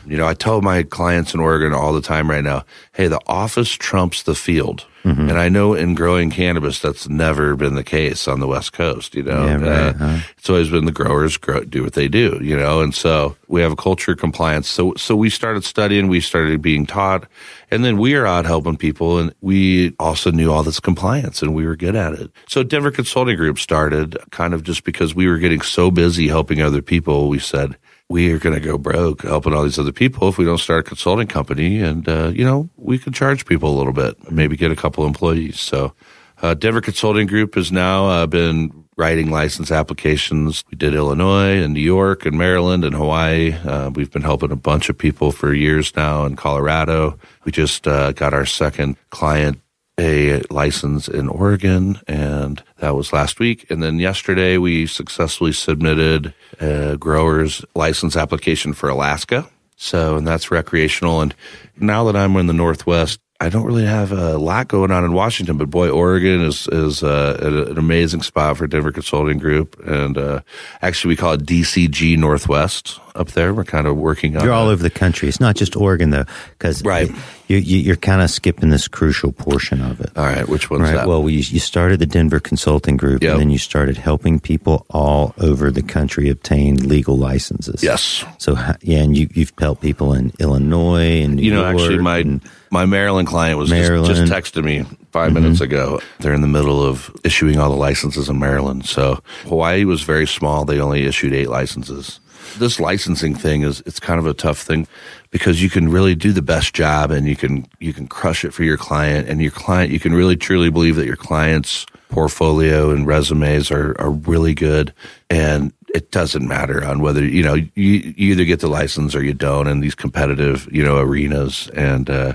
you know, I tell my clients in Oregon all the time right now, hey, the office trumps the field. Mm-hmm. And I know in growing cannabis, that's never been the case on the West Coast. You know, Yeah, right, Uh, huh? it's always been the growers grow, do what they do. You know, and so we have a culture of compliance. So so we started studying, we started being taught, and then we are out helping people, and we also knew all this compliance, and we were good at it. So Denver Consulting Group started kind of just because we were getting so busy helping other people. We said we are going to go broke helping all these other people if we don't start a consulting company and uh, you know we can charge people a little bit maybe get a couple employees. So uh, denver consulting group has now uh, been writing license applications. We did illinois and new york and maryland and hawaii. Uh, we've been helping a bunch of people for years now in colorado. We just uh, got our second client a license in Oregon, and that was last week. And then yesterday, we successfully submitted a grower's license application for Alaska. So, and that's recreational. And now that I'm in the Northwest, I don't really have a lot going on in Washington, but boy, Oregon is is uh, an amazing spot for Denver Consulting Group, and uh, actually we call it DCG Northwest up there. We're kind of working on. You're all that. over the country. It's not just Oregon though, because Right. you, you, you're kind of skipping this crucial portion of it. All right, which one's Right. that? Well, we, you started the Denver Consulting Group, Yep. and then you started helping people all over the country obtain legal licenses. yes. So yeah, and you you've helped people in Illinois and New you know, York actually, my and- my Maryland client was just, Maryland. just texted me 5 mm-hmm. minutes ago. They're in the middle of issuing all the licenses in Maryland. So Hawaii was very small. They only issued eight licenses. This licensing thing is it's kind of a tough thing because you can really do the best job and you can you can crush it for your client and your client you can really truly believe that your client's portfolio and resumes are, are really good. And it doesn't matter on whether you know you, you either get the license or you don't in these competitive you know arenas. And uh,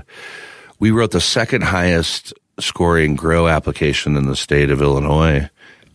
we wrote the second highest scoring grow application in the state of illinois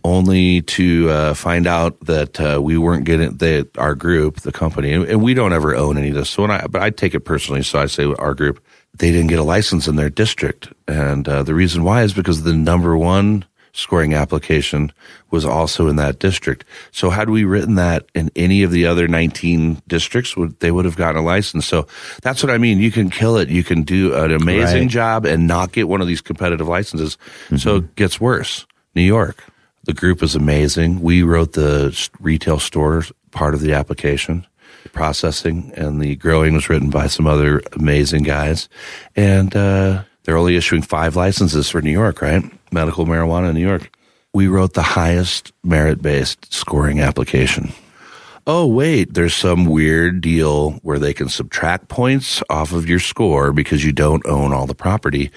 only to uh, find out that uh, we weren't getting that our group the company and, and we don't ever own any of this so when i but i take it personally so i say our group they didn't get a license in their district and uh, the reason why is because the number one scoring application was also in that district. So had we written that in any of the other 19 districts, would they would have gotten a license. So that's what I mean. You can kill it. You can do an amazing Right. job and not get one of these competitive licenses. So it gets worse. New York, the group is amazing. We wrote the retail store part of the application. processing, and the growing was written by some other amazing guys. And uh, they're only issuing five licenses for New York, right? Medical marijuana in New York. We wrote the highest merit based scoring application. Oh, wait, there's some weird deal where they can subtract points off of your score because you don't own all the property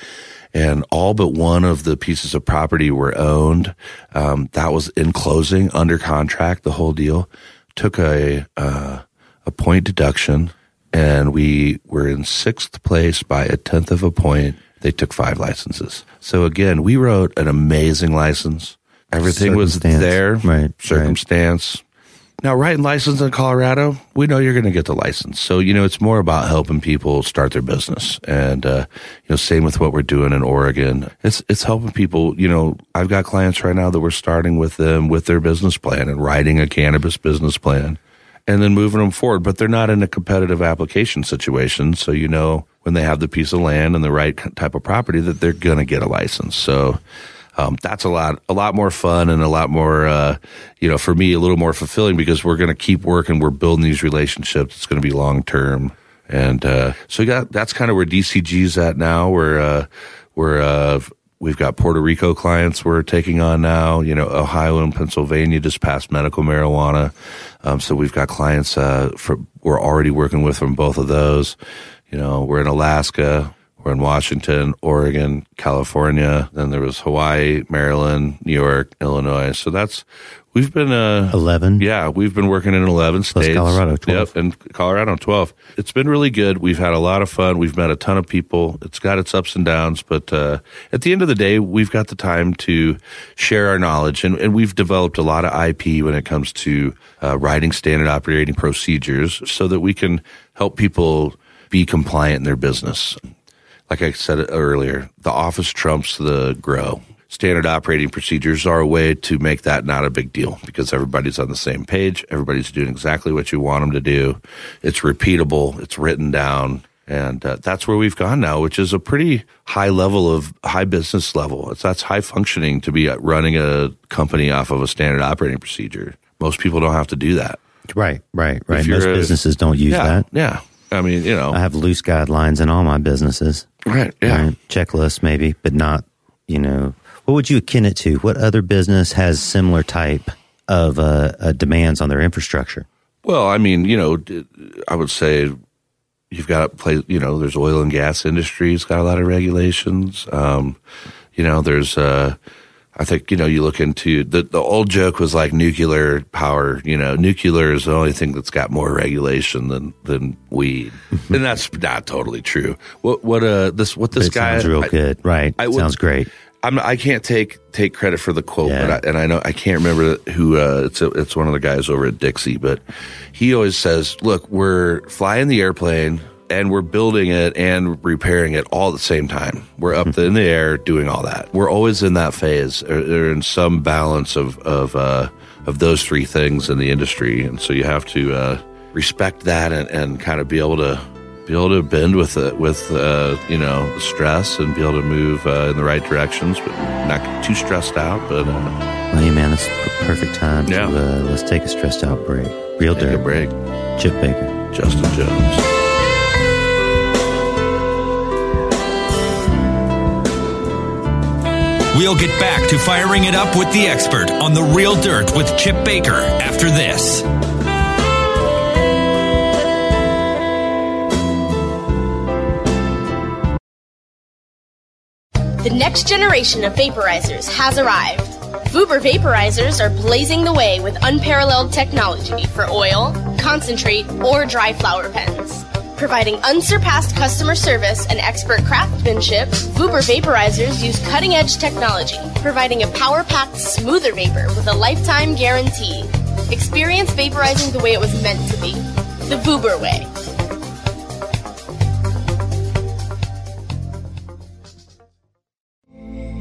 and all but one of the pieces of property were owned. Um, that was in closing, under contract, the whole deal. Took a uh, a point deduction, and we were in sixth place by a tenth of a point. They took five licenses. So again, we wrote an amazing license. Everything was there. Right. Circumstance. Now, writing license in Colorado, we know you're going to get the license. So, you know, it's more about helping people start their business. And, uh, you know, same with what we're doing in Oregon. It's, it's helping people. You know, I've got clients right now that we're starting with them with their business plan and writing a cannabis business plan and then moving them forward. But they're not in a competitive application situation. So, you know, when they have the piece of land and the right type of property that they're going to get a license. So, um, that's a lot a lot more fun and a lot more uh, you know for me a little more fulfilling because we're going to keep working we're building these relationships. It's going to be long term. And uh, so got, that's kind of where DCG's at now. We're uh, we're uh, we've got Puerto Rico clients we're taking on now you know Ohio and Pennsylvania just passed medical marijuana. Um, so we've got clients uh, for we're already working with from both of those. You know we're in Alaska we're in Washington, Oregon, California. Then there was Hawaii, Maryland, New York, Illinois. So that's we've been uh, eleven. Yeah, we've been working in eleven Plus states. Colorado, twelve. Yep, and Colorado twelve. It's been really good. We've had a lot of fun. We've met a ton of people. It's got its ups and downs, but uh, at the end of the day, we've got the time to share our knowledge, and, and we've developed a lot of IP when it comes to uh, writing standard operating procedures, so that we can help people be compliant in their business like I said earlier, the office trumps the grow. Standard operating procedures are a way to make that not a big deal because everybody's on the same page. Everybody's doing exactly what you want them to do. It's repeatable. It's written down. And uh, that's where we've gone now, which is a pretty high level of high business level. It's that's high functioning to be running a company off of a standard operating procedure. Most people don't have to do that. Right, right, right. Most a, businesses don't use yeah, that. Yeah. I mean, you know, I have loose guidelines in all my businesses. Right. Yeah. Right? Checklist maybe, but not, you know, what would you akin it to? What other business has similar type of uh, uh, demands on their infrastructure? Well, I mean, you know, I would say you've got to play, you know, there's oil and gas industry. It's got a lot of regulations. Um, you know, there's, uh, I think, you know, you look into the, the old joke was like nuclear power, you know, nuclear is the only thing that's got more regulation than, than weed. and that's not totally true. What, what, uh, this, what this guy. Sounds real I, good. Right. I, sounds great. I'm, I can't take, take credit for the quote, yeah. but I, and I know, I can't remember who, uh, it's, a, it's one of the guys over at Dixie, but he always says, look, we're flying the airplane and we're building it and repairing it all at the same time. We're up in the air doing all that. We're always in that phase or, or in some balance of of uh, of those three things in the industry, and so you have to uh, respect that and, and kind of be able to be able to bend with it with uh, you know the stress and be able to move uh, in the right directions, but not get too stressed out. But uh, well, hey man, it's perfect time yeah. to uh, let's take a stressed out break. Real take dirt break. Chip Baker, Justin Jones. We'll get back to firing it up with the expert on the real dirt with Chip Baker after this. The next generation of vaporizers has arrived. Vuber vaporizers are blazing the way with unparalleled technology for oil, concentrate, or dry flower pens. Providing unsurpassed customer service and expert craftsmanship, Vuber vaporizers use cutting edge technology, providing a power packed, smoother vapor with a lifetime guarantee. Experience vaporizing the way it was meant to be the Vuber way.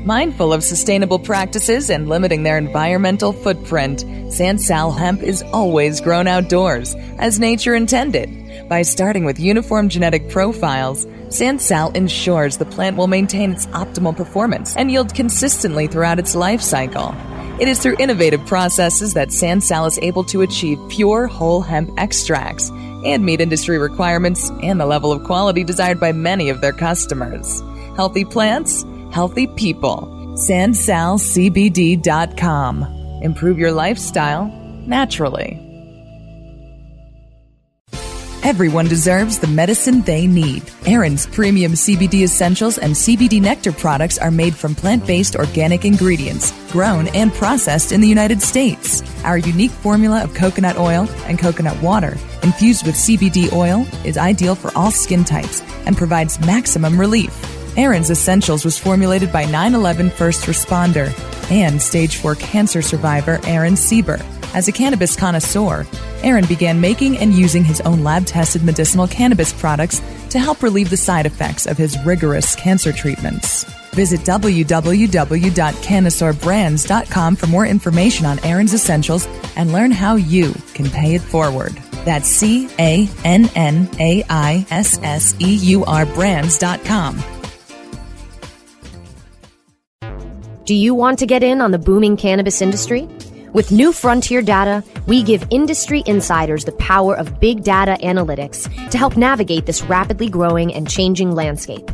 Mindful of sustainable practices and limiting their environmental footprint, Sansal hemp is always grown outdoors, as nature intended by starting with uniform genetic profiles, Sansal ensures the plant will maintain its optimal performance and yield consistently throughout its life cycle. It is through innovative processes that Sansal is able to achieve pure whole hemp extracts and meet industry requirements and the level of quality desired by many of their customers. Healthy plants, healthy people. SansalCBD.com. Improve your lifestyle naturally. Everyone deserves the medicine they need. Aaron's premium CBD essentials and CBD nectar products are made from plant based organic ingredients, grown and processed in the United States. Our unique formula of coconut oil and coconut water, infused with CBD oil, is ideal for all skin types and provides maximum relief. Aaron's Essentials was formulated by 9 11 first responder and stage 4 cancer survivor Aaron Sieber. As a cannabis connoisseur, Aaron began making and using his own lab tested medicinal cannabis products to help relieve the side effects of his rigorous cancer treatments. Visit www.cannaisseurBrands.com for more information on Aaron's Essentials and learn how you can pay it forward. That's C A N N A I S S E U R brands.com. Do you want to get in on the booming cannabis industry? With New Frontier Data, we give industry insiders the power of big data analytics to help navigate this rapidly growing and changing landscape.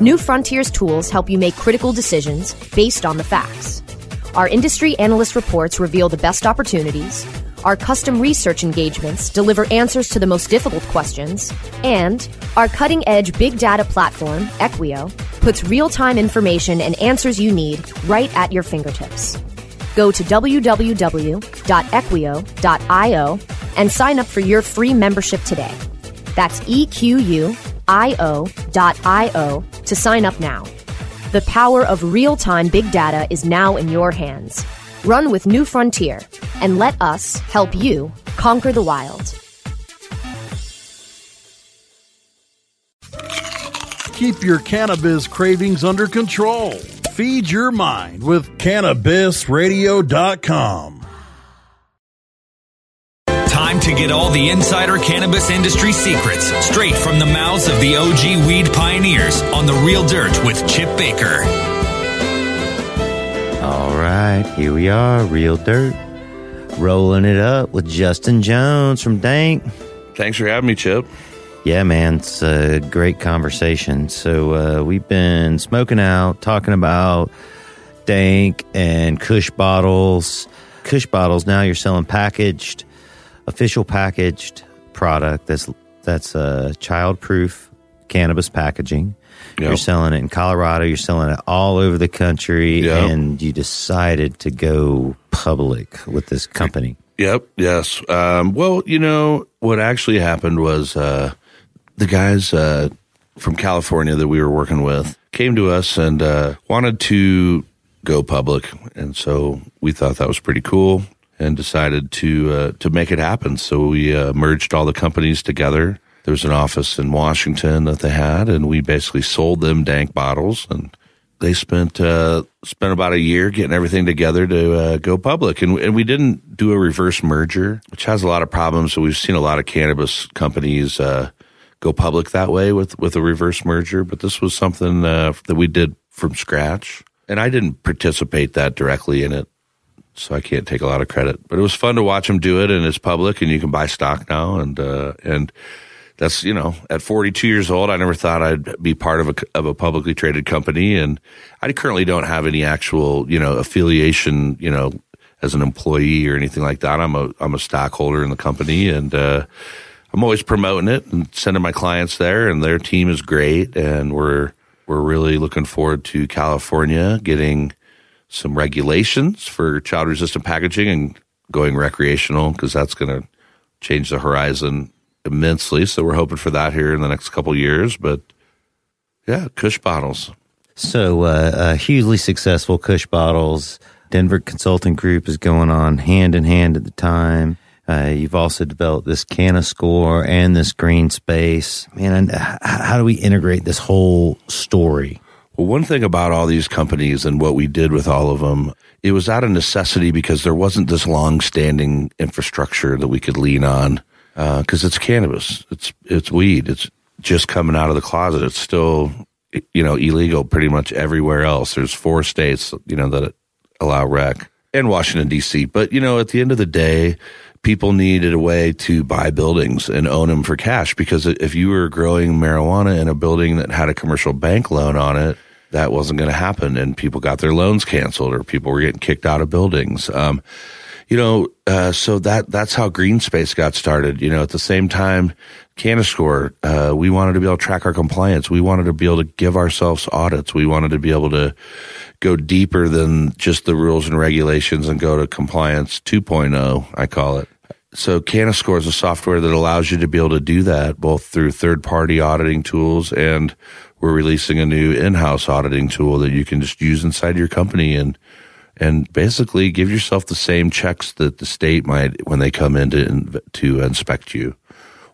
New Frontier's tools help you make critical decisions based on the facts. Our industry analyst reports reveal the best opportunities. Our custom research engagements deliver answers to the most difficult questions. And our cutting edge big data platform, Equio, puts real time information and answers you need right at your fingertips. Go to www.equio.io and sign up for your free membership today. That's EQUIO.io to sign up now. The power of real time big data is now in your hands. Run with New Frontier and let us help you conquer the wild. Keep your cannabis cravings under control. Feed your mind with CannabisRadio.com. Time to get all the insider cannabis industry secrets straight from the mouths of the OG weed pioneers on The Real Dirt with Chip Baker. All right, here we are, Real Dirt. Rolling it up with Justin Jones from Dank. Thanks for having me, Chip. Yeah, man, it's a great conversation. So uh, we've been smoking out, talking about dank and Kush bottles. Kush bottles. Now you're selling packaged, official packaged product. That's that's uh, child proof cannabis packaging. Yep. You're selling it in Colorado. You're selling it all over the country, Yep. and you decided to go public with this company. Yep. Yes. Um, well, you know what actually happened was uh, the guys uh, from California that we were working with came to us and uh, wanted to go public, and so we thought that was pretty cool, and decided to uh, to make it happen. So we uh, merged all the companies together. There was an office in Washington that they had, and we basically sold them dank bottles and they spent uh, spent about a year getting everything together to uh, go public, and and we didn't do a reverse merger, which has a lot of problems. So we've seen a lot of cannabis companies uh, go public that way with with a reverse merger, but this was something uh, that we did from scratch, and I didn't participate that directly in it, so I can't take a lot of credit. But it was fun to watch them do it, and it's public, and you can buy stock now, and uh, and that's you know at 42 years old i never thought i'd be part of a of a publicly traded company and i currently don't have any actual you know affiliation you know as an employee or anything like that i'm a i'm a stockholder in the company and uh i'm always promoting it and sending my clients there and their team is great and we're we're really looking forward to california getting some regulations for child resistant packaging and going recreational because that's going to change the horizon immensely. So we're hoping for that here in the next couple years. But yeah, Kush bottles. So, uh, uh, hugely successful Kush bottles. Denver Consulting Group is going on hand in hand at the time. Uh, you've also developed this Canna Score and this Green Space. Man, and how do we integrate this whole story? Well, one thing about all these companies and what we did with all of them, it was out of necessity because there wasn't this long-standing infrastructure that we could lean on. Because it's cannabis, it's it's weed, it's just coming out of the closet. It's still, you know, illegal pretty much everywhere else. There's four states, you know, that allow rec. and Washington D.C. But you know, at the end of the day, people needed a way to buy buildings and own them for cash because if you were growing marijuana in a building that had a commercial bank loan on it, that wasn't going to happen, and people got their loans canceled or people were getting kicked out of buildings. Um, you know, uh, so that that's how Green Space got started. You know, at the same time, Canascore, uh, we wanted to be able to track our compliance. We wanted to be able to give ourselves audits. We wanted to be able to go deeper than just the rules and regulations and go to compliance 2.0, I call it. So Canascore is a software that allows you to be able to do that both through third party auditing tools and we're releasing a new in-house auditing tool that you can just use inside your company and and basically give yourself the same checks that the state might when they come in to, to inspect you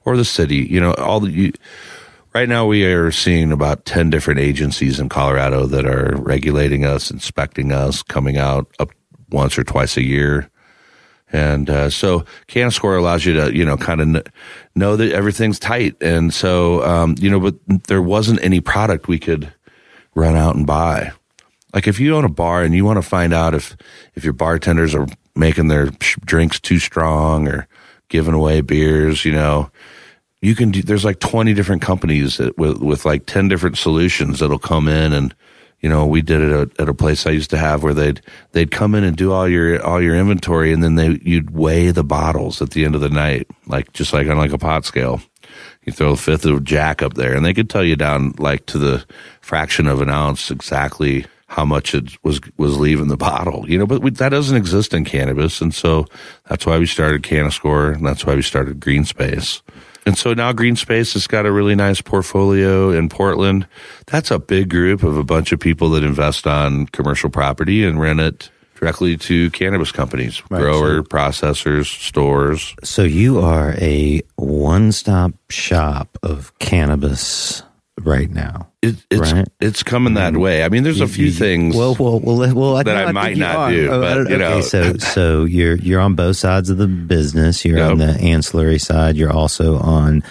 or the city. You know, all the you, right now we are seeing about 10 different agencies in Colorado that are regulating us, inspecting us, coming out up once or twice a year. And uh, so CanaScore allows you to, you know, kind of kn- know that everything's tight. And so, um, you know, but there wasn't any product we could run out and buy. Like if you own a bar and you want to find out if if your bartenders are making their drinks too strong or giving away beers, you know, you can do. There's like 20 different companies that, with with like 10 different solutions that'll come in and you know, we did it at, at, a place I used to have where they'd they'd come in and do all your all your inventory, and then they you'd weigh the bottles at the end of the night, like just like on like a pot scale. You throw a fifth of Jack up there, and they could tell you down like to the fraction of an ounce exactly how much it was was leaving the bottle. You know, but we, that doesn't exist in cannabis, and so that's why we started Canascore, and that's why we started Green Space. And so now Green Space has got a really nice portfolio in Portland. That's a big group of a bunch of people that invest on commercial property and rent it directly to cannabis companies, right, grower, so, processors, stores. So you are a one-stop shop of cannabis right now. It, it's right? it's coming that mm-hmm. way. I mean, there's a few things. Well, well, well, well I that I, I might not do. Oh, but, you know. Okay, so so you're you're on both sides of the business. You're yep. on the ancillary side. You're also on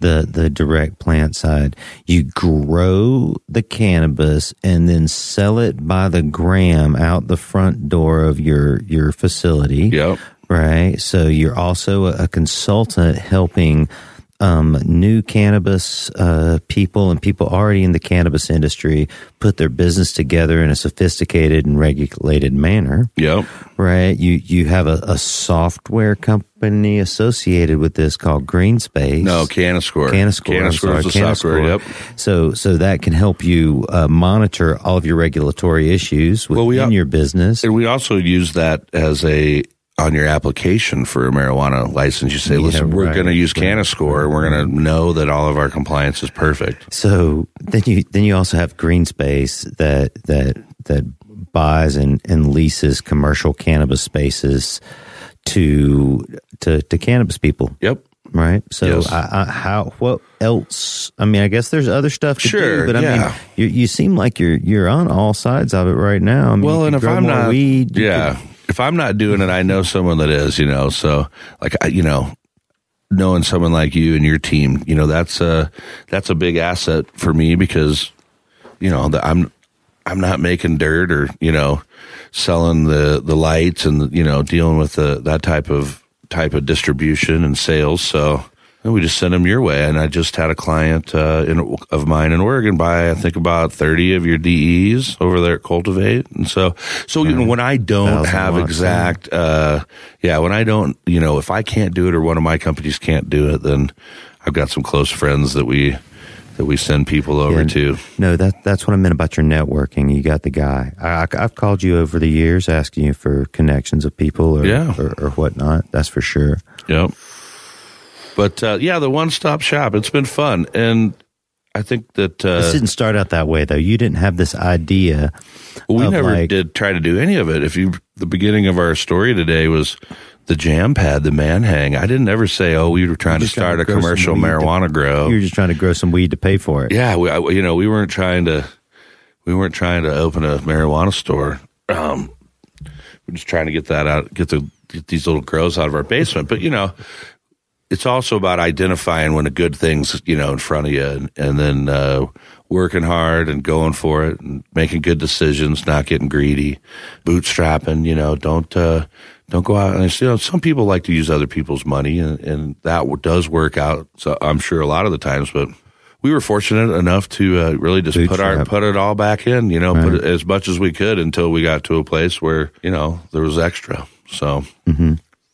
the the direct plant side. You grow the cannabis and then sell it by the gram out the front door of your your facility. Yep. Right. So you're also a, a consultant helping um, new cannabis uh, people and people already in the cannabis industry put their business together in a sophisticated and regulated manner. Yep. Right. You you have a, a software company associated with this called GreenSpace. No, Canascore. Canascore. Canascore is the software. Yep. So so that can help you uh, monitor all of your regulatory issues within well, we, your business. And we also use that as a on your application for a marijuana license, you say, listen, yeah, we're right, going to use Canascore. Right. We're going to know that all of our compliance is perfect. So then you, then you also have Green Space that, that, that buys and, and leases commercial cannabis spaces to, to, to cannabis people. Yep. Right. So yes. I, I, how, what else? I mean, I guess there's other stuff to sure, do, but I yeah. mean, you, you seem like you're, you're on all sides of it right now. I mean, well, and if I'm not, weed, yeah. Could, if I'm not doing it, I know someone that is, you know. So, like, I, you know, knowing someone like you and your team, you know, that's a that's a big asset for me because, you know, the, I'm I'm not making dirt or you know, selling the the lights and you know dealing with the that type of type of distribution and sales. So and we just send them your way. And I just had a client uh, in, of mine in Oregon buy, I think, about thirty of your DEs over there at Cultivate. And so, so you know, when I don't have exact, uh, yeah, when I don't, you know, if I can't do it or one of my companies can't do it, then I've got some close friends that we that we send people over yeah, to. No, that that's what I meant about your networking. You got the guy. I, have called you over the years asking you for connections of people or, yeah. or, or whatnot. That's for sure. Yep. But uh, yeah, the one stop shop. It's been fun, and I think that uh, this didn't start out that way though. You didn't have this idea. Well, we never like, did try to do any of it. If you, the beginning of our story today was the jam pad, the man hang. I didn't ever say, "Oh, we were trying to start trying to a commercial marijuana to, grow." You were just trying to grow some weed to pay for it. Yeah, we, you know, we weren't trying to, we weren't trying to open a marijuana store. Um, we're just trying to get that out, get the get these little grows out of our basement. But you know, it's also about identifying when a good thing's you know in front of you, and, and then uh, working hard and going for it and making good decisions, not getting greedy, bootstrapping. You know, don't uh, don't go out and you know some people like to use other people's money, and, and that does work out. So I'm sure a lot of the times, but we were fortunate enough to uh, really just put our put it all back in. You know, put it as much as we could until we got to a place where you know there was extra. So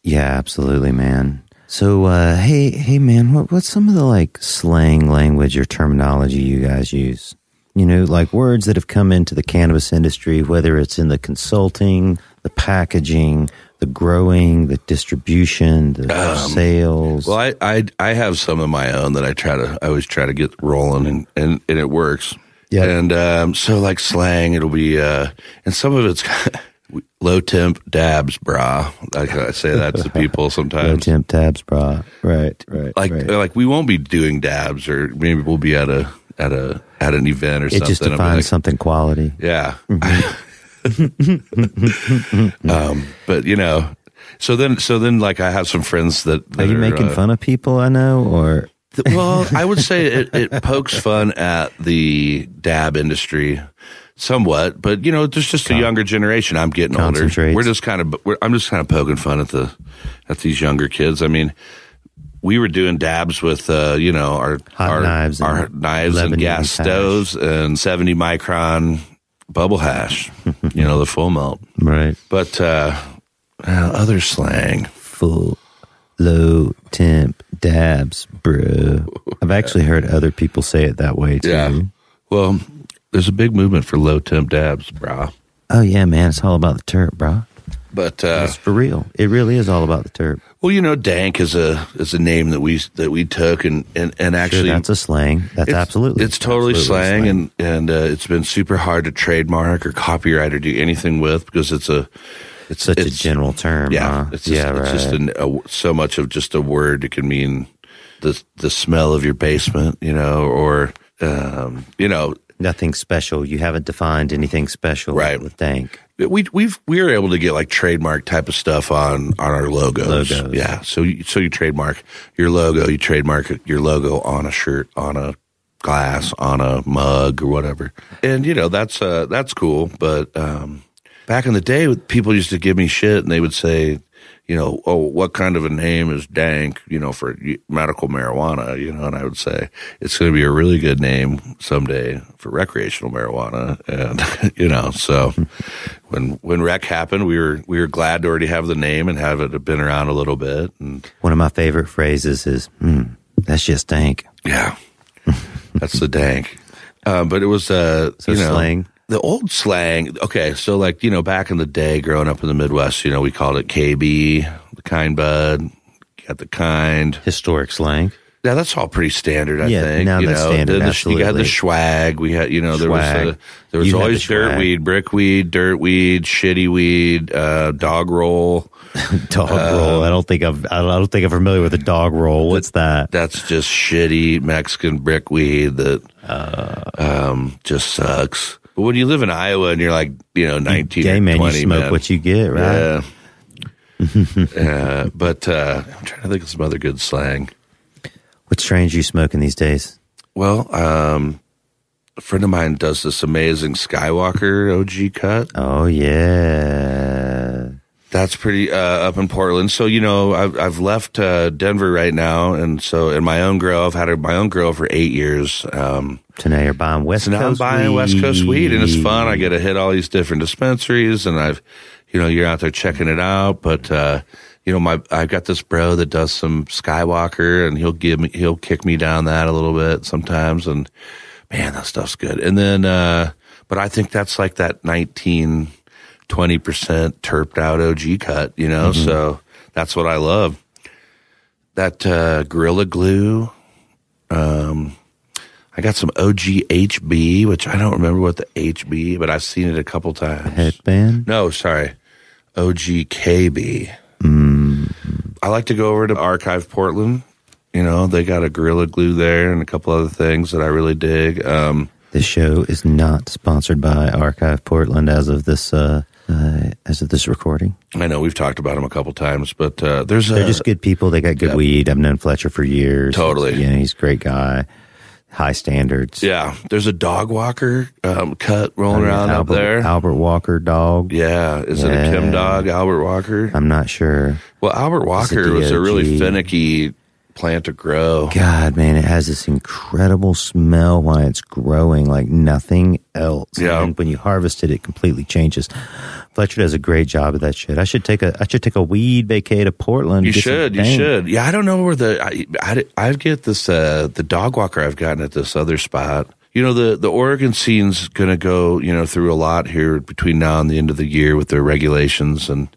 Yeah, absolutely, man. So, uh, hey, hey, man, what, what's some of the like slang language or terminology you guys use? You know, like words that have come into the cannabis industry, whether it's in the consulting, the packaging, the growing, the distribution, the sales. Well, I, I I have some of my own that I try to I always try to get rolling and and, and it works. Yeah. And um, so like slang, it'll be uh, and some of it's low temp dabs, bra. Like I say that to people sometimes. Low temp dabs bra. Right, right. Like right. like we won't be doing dabs, or maybe we'll be at a at a at an event or it something. just I'll defines like, something quality. yeah. um, but you know, so then so then like I have some friends that, Are that you making uh, fun of people I know, or well, I would say it, it pokes fun at the dab industry somewhat, but you know, there's just a younger generation. I'm getting older. We're just kind of, we're, I'm just kind of poking fun at the, at these younger kids. I mean, we were doing dabs with, uh, you know, our, Hot our knives and knives and gas hash. stoves and 70 micron bubble hash, you know, the full melt. right? But, uh, uh, other slang. full low temp dabs, bro. I've actually heard other people say it that way too. Yeah. Well, there's a big movement for low temp dabs, brah. Oh yeah, man, it's all about the terp, bro. But uh, It's for real. It really is all about the terp. well, you know, dank is a is a name that we that we took and and, and Sure, actually that's a slang. That's it's, absolutely. it's totally absolutely slang, and and uh, it's been super hard to trademark or copyright or do anything with because it's a it's such a general term. Yeah, huh? it's just, yeah, it's right. just an, a, so much of just a word. It can mean the the smell of your basement, you know, or um, you know, Nothing special. You haven't defined anything special, Right. With dank. we we've we were able to get like trademark type of stuff on on our logos. Logos. Yeah, so you, so you trademark your logo, you trademark your logo on a shirt, on a glass, on a mug or whatever. And you know, that's uh that's cool, but um back in the day people used to give me shit and they would say you know, oh, what kind of a name is dank, you know, for medical marijuana, you know, and I would say it's going to be a really good name someday for recreational marijuana. And, you know, so when, when rec happened, we were, we were glad to already have the name and have it have been around a little bit. And One of my favorite phrases is, hmm, "That's just dank." yeah, that's the dank. Uh, but it was, uh, you know, slang. The old slang. Okay. So like, you know, back in the day growing up in the Midwest, you know, we called it KB, the kind bud, got the kind. Historic slang. Yeah, that's all pretty standard. I Yeah, think. now you that's know, standard, The- the- you had the swag. We had, you know, there was Swag. the, there was You always the dirt weed, brick weed, dirt weed, shitty weed, uh, dog roll. Dog Uh, roll. I don't think I've. I don't think I'm familiar with a dog roll. What's that? That's just shitty Mexican brick weed that Uh. um, just sucks. But when you live in Iowa and you're like, you know, nineteen Gay or man, you smoke man, what you get, right? Yeah. uh, but uh, I'm trying to think of some other good slang. What strains you smoking these days? Well, um, a friend of mine does this amazing Skywalker OG cut. Oh yeah. That's pretty uh, up in Portland. So you know, I've I've left uh, Denver right now, and so in my own grow, I've had a, my own grow for eight years. Um, So now you're buying West so now I'm Coast buying weed. West Coast weed, and it's fun. I get to hit all these different dispensaries, and I've, you know, you're out there checking it out. But uh, you know, my I've got this bro that does some Skywalker, and he'll give me he'll kick me down that a little bit sometimes, and man, that stuff's good. And then, uh, but I think that's like that 19, 20 percent terped out OG cut, you know. So that's what I love. That uh, Gorilla Glue. Um, I got some OG HB, which I don't remember what the HB, but I've seen it a couple times. Headband. No, sorry. OG KB. I like to go over to Archive Portland. You know, they got a Gorilla Glue there and a couple other things that I really dig. Um, This show is not sponsored by Archive Portland as of this uh, uh, as of this recording. I know we've talked about them a couple times, but uh, there's They're a, just good people. They got good yeah. weed. I've known Fletcher for years. Totally. Yeah, he's a great guy. high standards. Yeah, there's a dog walker um, cut rolling Oh, yeah, around Albert, up there. Albert Walker dog. yeah, is it a Yeah. Kim dog, Albert Walker? I'm not sure. Well, Albert Walker was a really finicky plant to grow. God, man, it has this incredible smell while it's growing like nothing else. Yeah. And when you harvest it, it completely changes. Fletcher does a great job of that shit. I should take a I should take a weed vacay to Portland. You should, you should. Yeah, I don't know where the I, I, I get this uh, the dog walker I've gotten at this other spot. You know the the Oregon scene's going to go you know through a lot here between now and the end of the year with their regulations and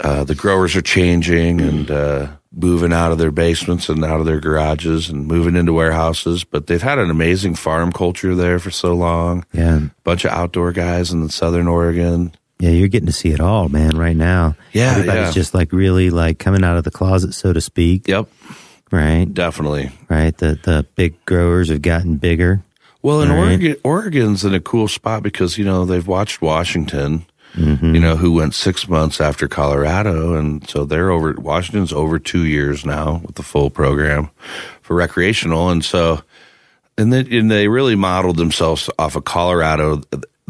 uh, the growers are changing and uh, moving out of their basements and out of their garages and moving into warehouses. But they've had an amazing farm culture there for so long. Yeah. bunch of outdoor guys in Southern Oregon. Yeah, you're getting to see it all, man, right now. Yeah, Everybody's yeah. just like really like coming out of the closet, so to speak. Yep, Right. definitely. Right. The the big growers have gotten bigger. Well, in Right. Oregon, Oregon's in a cool spot because you know they've watched Washington, Mm-hmm. you know, who went six months after Colorado, and so they're over. Washington's over two years now with the full program for recreational, and so and then and they really modeled themselves off of Colorado.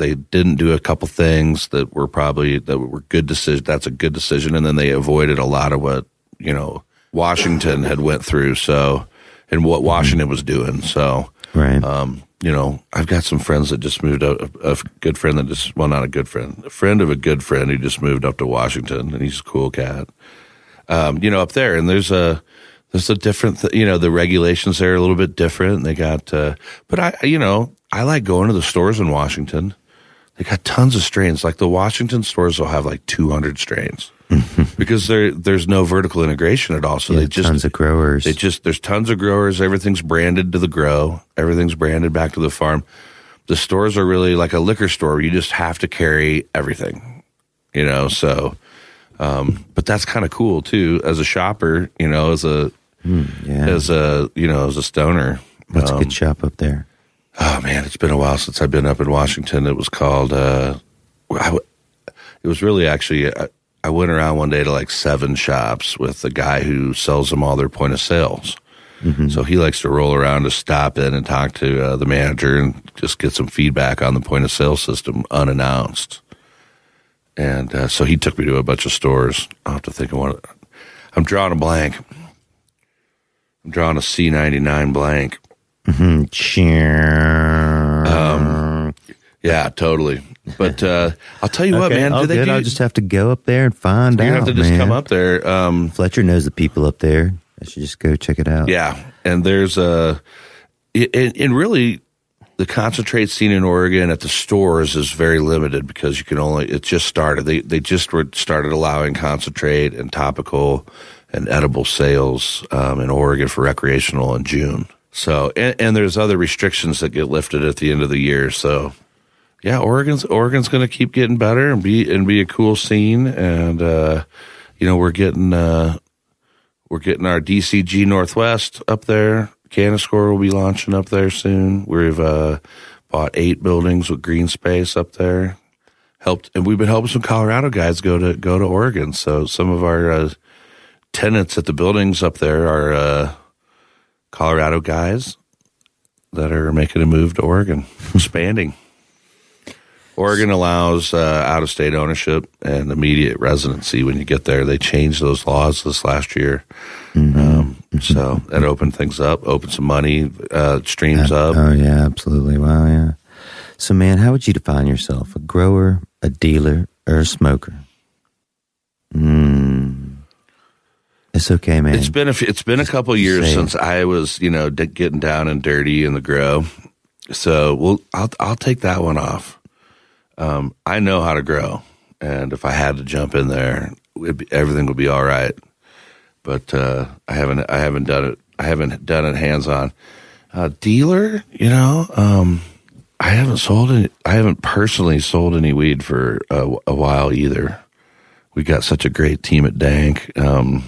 They didn't do a couple things that were probably that were good decision. That's a good decision, and then they avoided a lot of what you know Washington had went through. So and what Washington was doing. So Right. um, you know, I've got some friends that just moved up. A, a good friend that just, well, not a good friend, a friend of a good friend who just moved up to Washington, and he's a cool cat. Um, you know, up there, and there's a there's a different, th- you know, the regulations there are a little bit different. They got, uh, but I, you know, I like going to the stores in Washington. They got tons of strains. Like the Washington stores will have like 200 strains because there there's no vertical integration at all. So Yeah, they just tons of growers. they just there's tons of growers. Everything's branded to the grow. Everything's branded back to the farm. The stores are really like a liquor store. You just have to carry everything, you know. So, um, but that's kind of cool too as a shopper. You know, as a Hmm, yeah. as a you know as a stoner. What's a Um, good shop up there? Oh man, it's been a while since I've been up in Washington. It was called. Uh, I w- it was really actually. I, I went around one day to like seven shops with the guy who sells them all their point of sales. So he likes to roll around to stop in and talk to uh, the manager and just get some feedback on the point of sale system unannounced. And uh, so he took me to a bunch of stores. I'll have to think of one. I'm drawing a blank. I'm drawing a C99 blank. Hmm, Um, Yeah, totally. But uh, I'll tell you what, man. Do they do, I'll just have to go up there and find you out. have to just man. come up there. Um, Fletcher knows the people up there. I should just go check it out. yeah, and there's a, and, and really, the concentrate scene in Oregon at the stores is very limited because you can only. It just started. They they just were started allowing concentrate and topical and edible sales um, in Oregon for recreational in June. So and, and there's other restrictions that get lifted at the end of the year. So yeah, Oregon's Oregon's going to keep getting better and be and be a cool scene. And uh, you know, we're getting uh, we're getting our DCG Northwest up there. Canascore will be launching up there soon. We've uh, bought eight buildings with green space up there. Helped, and we've been helping some Colorado guys go to go to Oregon. So some of our uh, tenants at the buildings up there are uh, Colorado guys that are making a move to Oregon, expanding. Oregon allows uh, out of state ownership and immediate residency when you get there. They changed those laws this last year. Um, so that opened things up, opened some money, uh, streams up. Oh yeah, absolutely. Wow, yeah. So, man, how would you define yourself? A grower, a dealer, or a smoker? Hmm. It's okay, man. It's been a, f- it's been a couple years it. since I was, you know, d- getting down and dirty in the grow. So, well, I'll I'll take that one off. Um, I know how to grow, and if I had to jump in there, it'd be, everything would be all right. But uh, I haven't I haven't done it. I haven't done it hands on. Uh, dealer, you know, um, I haven't sold any. I haven't personally sold any weed for a, a while either. We got such a great team at Dank. Um,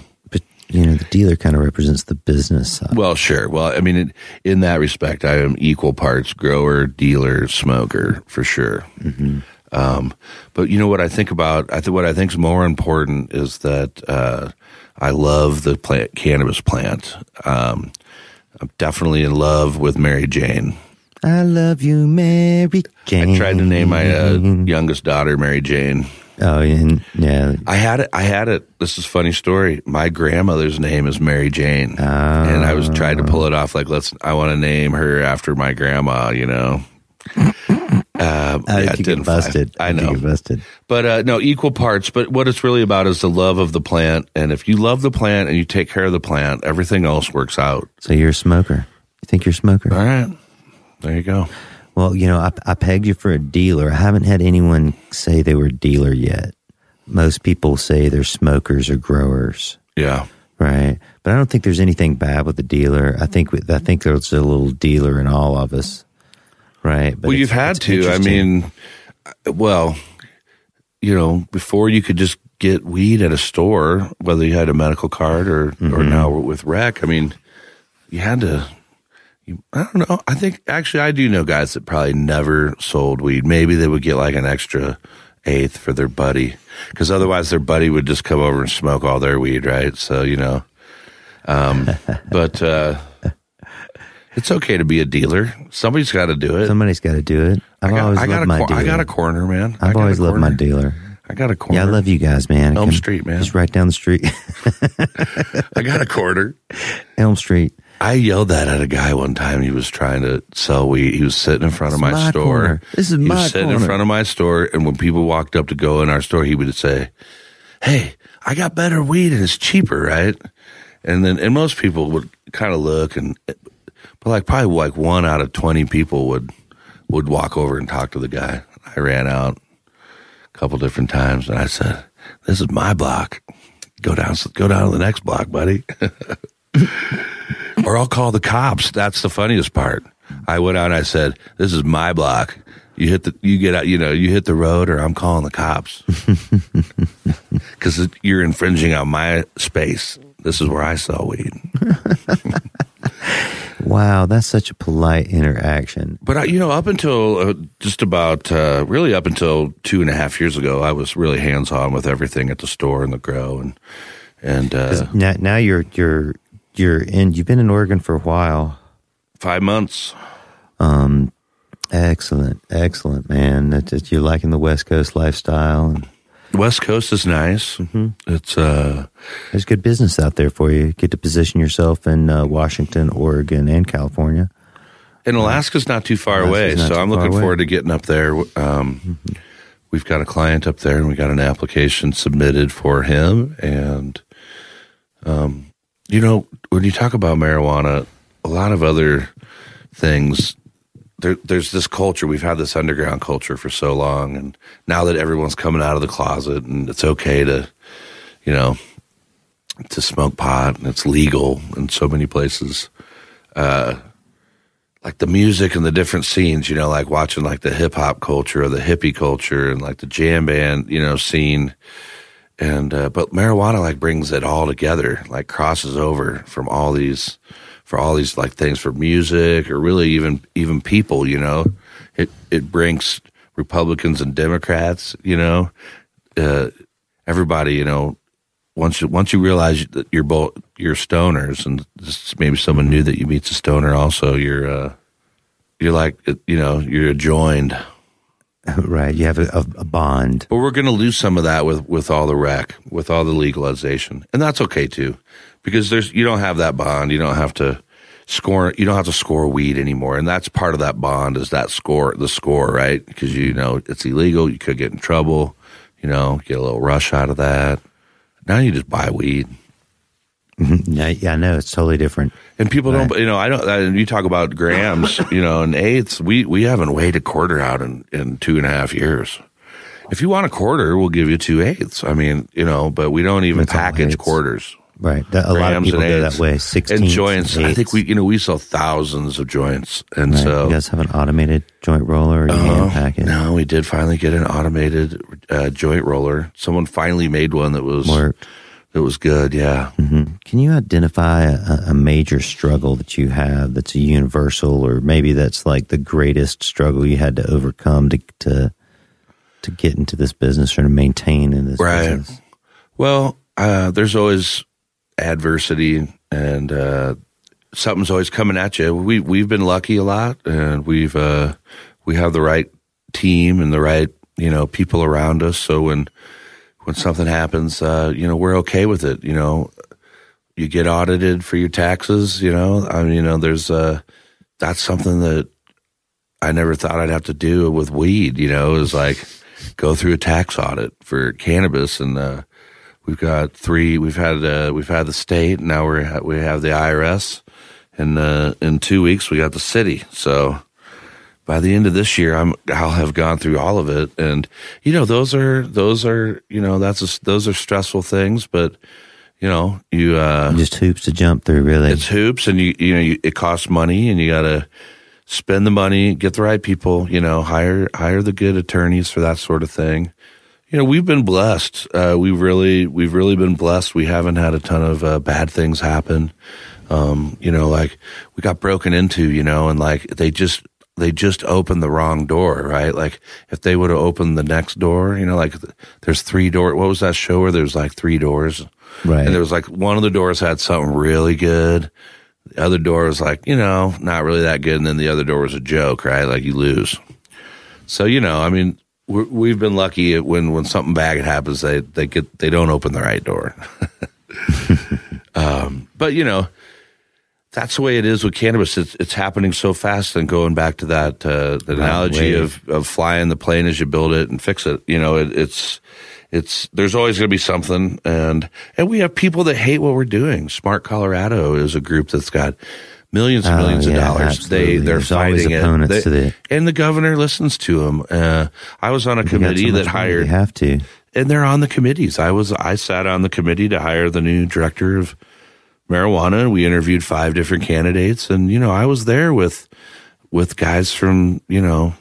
you know, the dealer kind of represents the business side. well, sure. Well, I mean, in, in that respect, I am equal parts grower, dealer, smoker for sure. Um, but you know what I think about? I think what I think is more important is that uh, I love the plant, cannabis plant. Um, I'm definitely in love with Mary Jane. I love you, Mary Jane. I tried to name my uh, youngest daughter Mary Jane. Oh, and, yeah. I had it. I had it. This is a funny story. My grandmother's name is Mary Jane, and I was trying to pull it off. Like, let's. I want to name her after my grandma. You know. Uh, How yeah, did it get busted? fly. I know. busted. But uh, no, equal parts. But what it's really about is the love of the plant. And if you love the plant and you take care of the plant, everything else works out. So you're a smoker. You think you're a smoker? All right. There you go. Well, you know, I, I pegged you for a dealer. I haven't had anyone say they were a dealer yet. Most people say they're smokers or growers, Yeah. right? But I don't think there's anything bad with the dealer. I think I think there's a little dealer in all of us, right? But well, you've had to. I mean, well, you know, before you could just get weed at a store, whether you had a medical card or or Mm-hmm. now with rec. I mean, you had to. You, I don't know. I think actually I do know guys that probably never sold weed. Maybe they would get like an extra eighth for their buddy, because otherwise their buddy would just come over and smoke all their weed, right? So you know. Um, but uh, it's okay to be a dealer. Somebody's got to do it. somebody's got to do it. I've I got, always I got loved a my cor- dealer. I got a corner, man. I I've always loved my dealer. I got a corner. Yeah, I love you guys, man. Elm Street, man. Just right down the street, I got a corner. Elm Street. I yelled that at a guy one time. He was trying to sell weed. He was sitting in front of This my, is my store. corner. This is he my was sitting in front of my store, and when people walked up to go in our store, he would say, "Hey, I got better weed and it's cheaper, right?" And then, and most people would kind of look, and but like probably like one out of twenty people would would walk over and talk to the guy. I ran out a couple different times, and I said, "This is my block. Go down, go down to the next block, buddy." or I'll call the cops. That's the funniest part. I went out and I said, "This is my block. You hit the, you get out, you know, you hit the road, or I'm calling the cops because you're infringing on my space. This is where I sell weed." Wow, that's such a polite interaction. But I, you know, up until uh, just about uh, really up until two and a half years ago, I was really hands on with everything at the store and the grow and and uh, now, now you're you're you're in. You've been in Oregon for a while. five months. Um, excellent, excellent, man. That that you're liking the West Coast lifestyle, and West Coast is nice. It's uh, there's good business out there for you. Get to position yourself in uh, Washington, Oregon, and California. And Alaska's not too far Alaska's away, so I'm looking forward to getting up there. Um, We've got a client up there, and we got an application submitted for him. And, um, you know, when you talk about marijuana, a lot of other things. There, there's this culture. We've had this underground culture for so long, and now that everyone's coming out of the closet, and it's okay to, you know, to smoke pot, and it's legal in so many places. Uh, like the music and the different scenes, you know, like watching like the hip hop culture or the hippie culture and like the jam band, you know, scene. And, uh, but marijuana like brings it all together, like crosses over from all these, for all these like things for music or really even, even people, you know, it, it brings Republicans and Democrats, you know, uh, everybody, you know, once you, once you realize that you're both you're stoners, and maybe someone new that you meet's a stoner, also you're uh, you're like you know you're joined. right, you have a, a, bond. But we're going to lose some of that with with all the rec, with all the legalization, and that's okay too, because there's you don't have that bond. You don't have to score. You don't have to score weed anymore, and that's part of that bond is that score, the score, right? Because you know it's illegal. You could get in trouble. You know, get a little rush out of that. Now you just buy weed. Yeah, I know it's totally different. And people don't, you know, I don't, you talk about grams, you know, and eighths. We, we haven't weighed a quarter out in, in two and a half years. If you want a quarter, we'll give you two eighths. I mean, you know, but we don't even It's package quarters. Right, that, a lot of Grams people and go that way. Sixteen And joints. I think we, you know, we sell thousands of joints. And Right. so, you guys have an automated joint roller, or you Uh, hand pack it. no, we did finally get an automated uh, joint roller. Someone finally made one that was, Worked. That was good. Yeah. hmm Can you identify a, a major struggle that you have that's a universal, or maybe that's like the greatest struggle you had to overcome to to to get into this business or to maintain in this Right. business? Well, uh, there's always adversity and uh, something's always coming at you. We we've been lucky a lot, and we've uh, we have the right team and the right you know people around us. So when when something happens, uh, you know we're okay with it. You know, you get audited for your taxes. You know, I mean, you know, there's uh, that's something that I never thought I'd have to do with weed. You know, is like go through a tax audit for cannabis and. Uh, We've got three. We've had uh, we've had the state. Now we're we have the IRS, and uh, in two weeks we got the city. So by the end of this year, I'm I'll have gone through all of it. And you know, those are those are you know that's a, those are stressful things, but you know you uh, just hoops to jump through. Really, it's hoops, and you you know you, it costs money, and you got to spend the money, get the right people. You know, hire hire the good attorneys for that sort of thing you know, we've been blessed. Uh, we really, we've really been blessed. We haven't had a ton of uh, bad things happen. Um, you know, like we got broken into, you know, and like they just, they just opened the wrong door, right? Like if they would have opened the next door, you know, like there's three doors. What was that show where there's like three doors? Right. And there was like one of the doors had something really good. The other door was like, you know, not really that good. And then the other door was a joke, right? Like you lose. So, you know, I mean, we have been lucky when when something bad happens, they they get they don't open the right door. um, but you know, that's the way it is with cannabis. It's it's happening so fast. And going back to that uh, the analogy of of flying the plane as you build it and fix it, you know, it, it's it's there's always going to be something, and and we have people that hate what we're doing. Smart Colorado is a group that's got millions and oh, millions yeah, of dollars. Absolutely. They they're There's fighting it. They, the, and the governor listens to them. Uh, I was on a committee so that hired. You have to, and they're on the committees. I was I sat on the committee to hire the new director of marijuana. We interviewed five different candidates, and you know I was there with with guys from you know.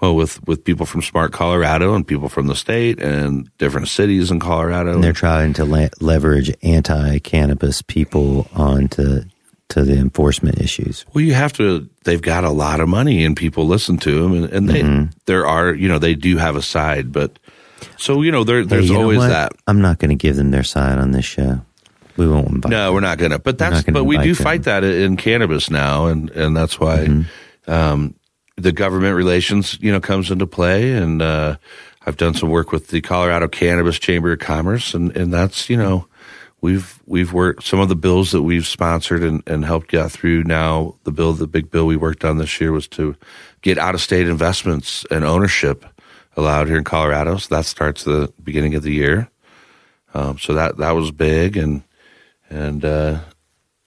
Well, with, with people from Smart Colorado and people from the state and different cities in Colorado. And they're trying to le- leverage anti cannabis people onto to the enforcement issues. Well, you have to. They've got a lot of money, and people listen to them, and, and they mm-hmm. there are you know they do have a side, but so you know there, there's hey, always that. I'm not going to give them their side on this show. We won't invite. No, them. we're not going to. But that's but we do them. fight that in cannabis now, and and that's why mm-hmm. um, the government relations you know comes into play, and uh, I've done some work with the Colorado Cannabis Chamber of Commerce, and and that's you know we've we've worked some of the bills that we've sponsored and, and helped get through now the bill the big bill we worked on this year was to get out of state investments and ownership allowed here in colorado so that starts the beginning of the year um, so that that was big and and uh,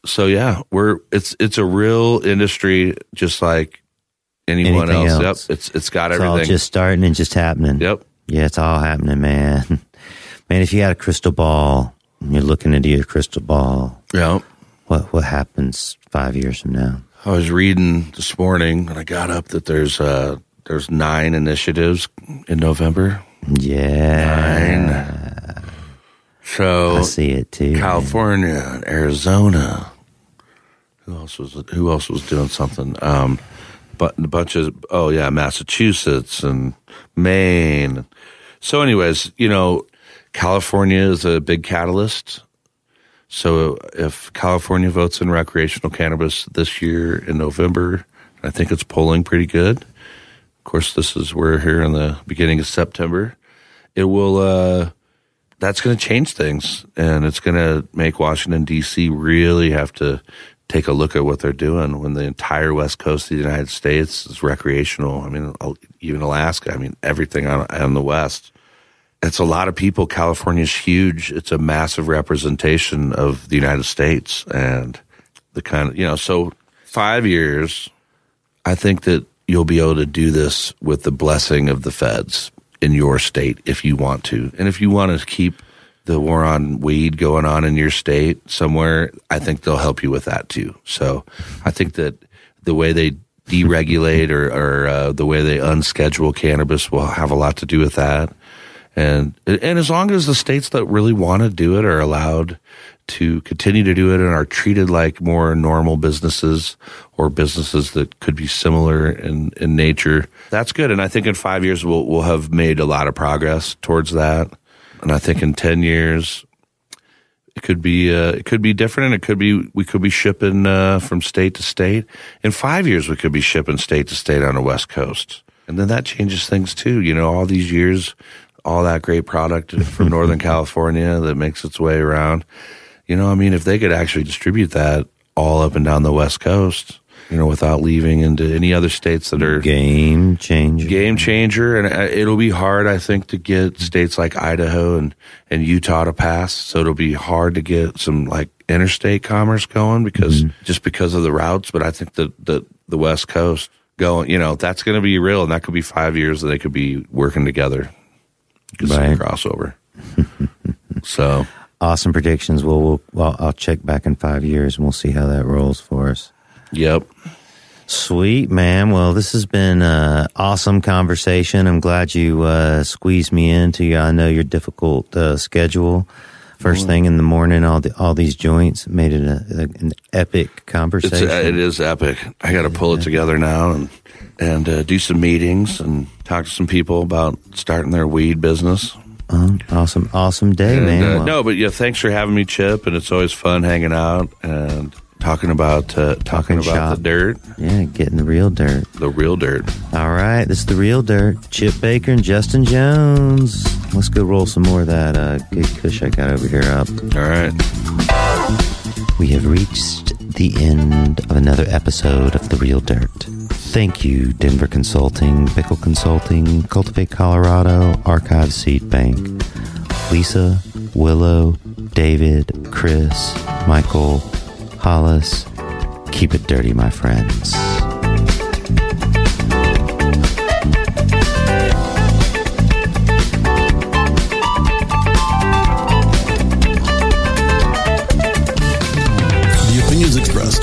so yeah we're it's it's a real industry just like anyone else. else. yep it's it's got everything. it's everything just starting and just happening yep yeah it's all happening man man if you had a crystal ball and you're looking into your crystal ball. Yeah. What what happens five years from now? I was reading this morning and I got up that there's uh there's nine initiatives in November. Yeah. Nine. So I see it too. California, Arizona. Who else was who else was doing something? Um but a bunch of oh yeah, Massachusetts and Maine. So anyways, you know, California is a big catalyst. So if California votes in recreational cannabis this year in November, I think it's polling pretty good. Of course, this is we're here in the beginning of September. It will. Uh, that's going to change things, and it's going to make Washington D.C. really have to take a look at what they're doing when the entire west coast of the United States is recreational. I mean, even Alaska. I mean, everything on on the west it's a lot of people. California's huge. It's a massive representation of the United States and the kind of, you know, so five years, I think that you'll be able to do this with the blessing of the feds in your state if you want to. And if you want to keep the war on weed going on in your state somewhere, I think they'll help you with that too. So I think that the way they deregulate or, or uh, the way they unschedule cannabis will have a lot to do with that. And and as long as the states that really want to do it are allowed to continue to do it and are treated like more normal businesses or businesses that could be similar in, in nature, that's good. And I think in five years we'll we'll have made a lot of progress towards that. And I think in ten years, It could be uh, it could be different, and it could be we could be shipping uh, from state to state. In five years, we could be shipping state to state on the West Coast, and then that changes things too. You know, all these years, all that great product from Northern California that makes its way around. You know, I mean, if they could actually distribute that all up and down the West Coast, you know, without leaving into any other states that are game changer. Game changer, and uh, it'll be hard, I think, to get states like Idaho and and Utah to pass. So it'll be hard to get some like interstate commerce going because mm-hmm. just because of the routes. But I think that the the West Coast going, you know, that's going to be real, and that could be five years that they could be working together. Could right. crossover. so awesome predictions. Well, we'll well, I'll check back in five years and we'll see how that rolls for us. Yep. Sweet, man. Well, this has been an awesome conversation. I'm glad you uh, squeezed me into you. I know your difficult uh, schedule. First thing in the morning, all the, all these joints made it a, a, an epic conversation. It's, uh, it is epic. I got to pull it together now and and uh, do some meetings and talk to some people about starting their weed business. Awesome, awesome day, and, man. Uh, well, no, but yeah, thanks for having me, Chip. And it's always fun hanging out and talking about uh, talking, about shop. the dirt. Yeah, getting the real dirt. The real dirt. All right, this is the real dirt. Chip Baker and Justin Jones. Let's go roll some more of that uh, good kush I got over here up. All right. We have reached the end of another episode of the real dirt. Thank you, Denver Consulting, Pickle Consulting, Cultivate Colorado, Archive Seed Bank, Lisa, Willow, David, Chris, Michael, Hollis. Keep it dirty, my friends.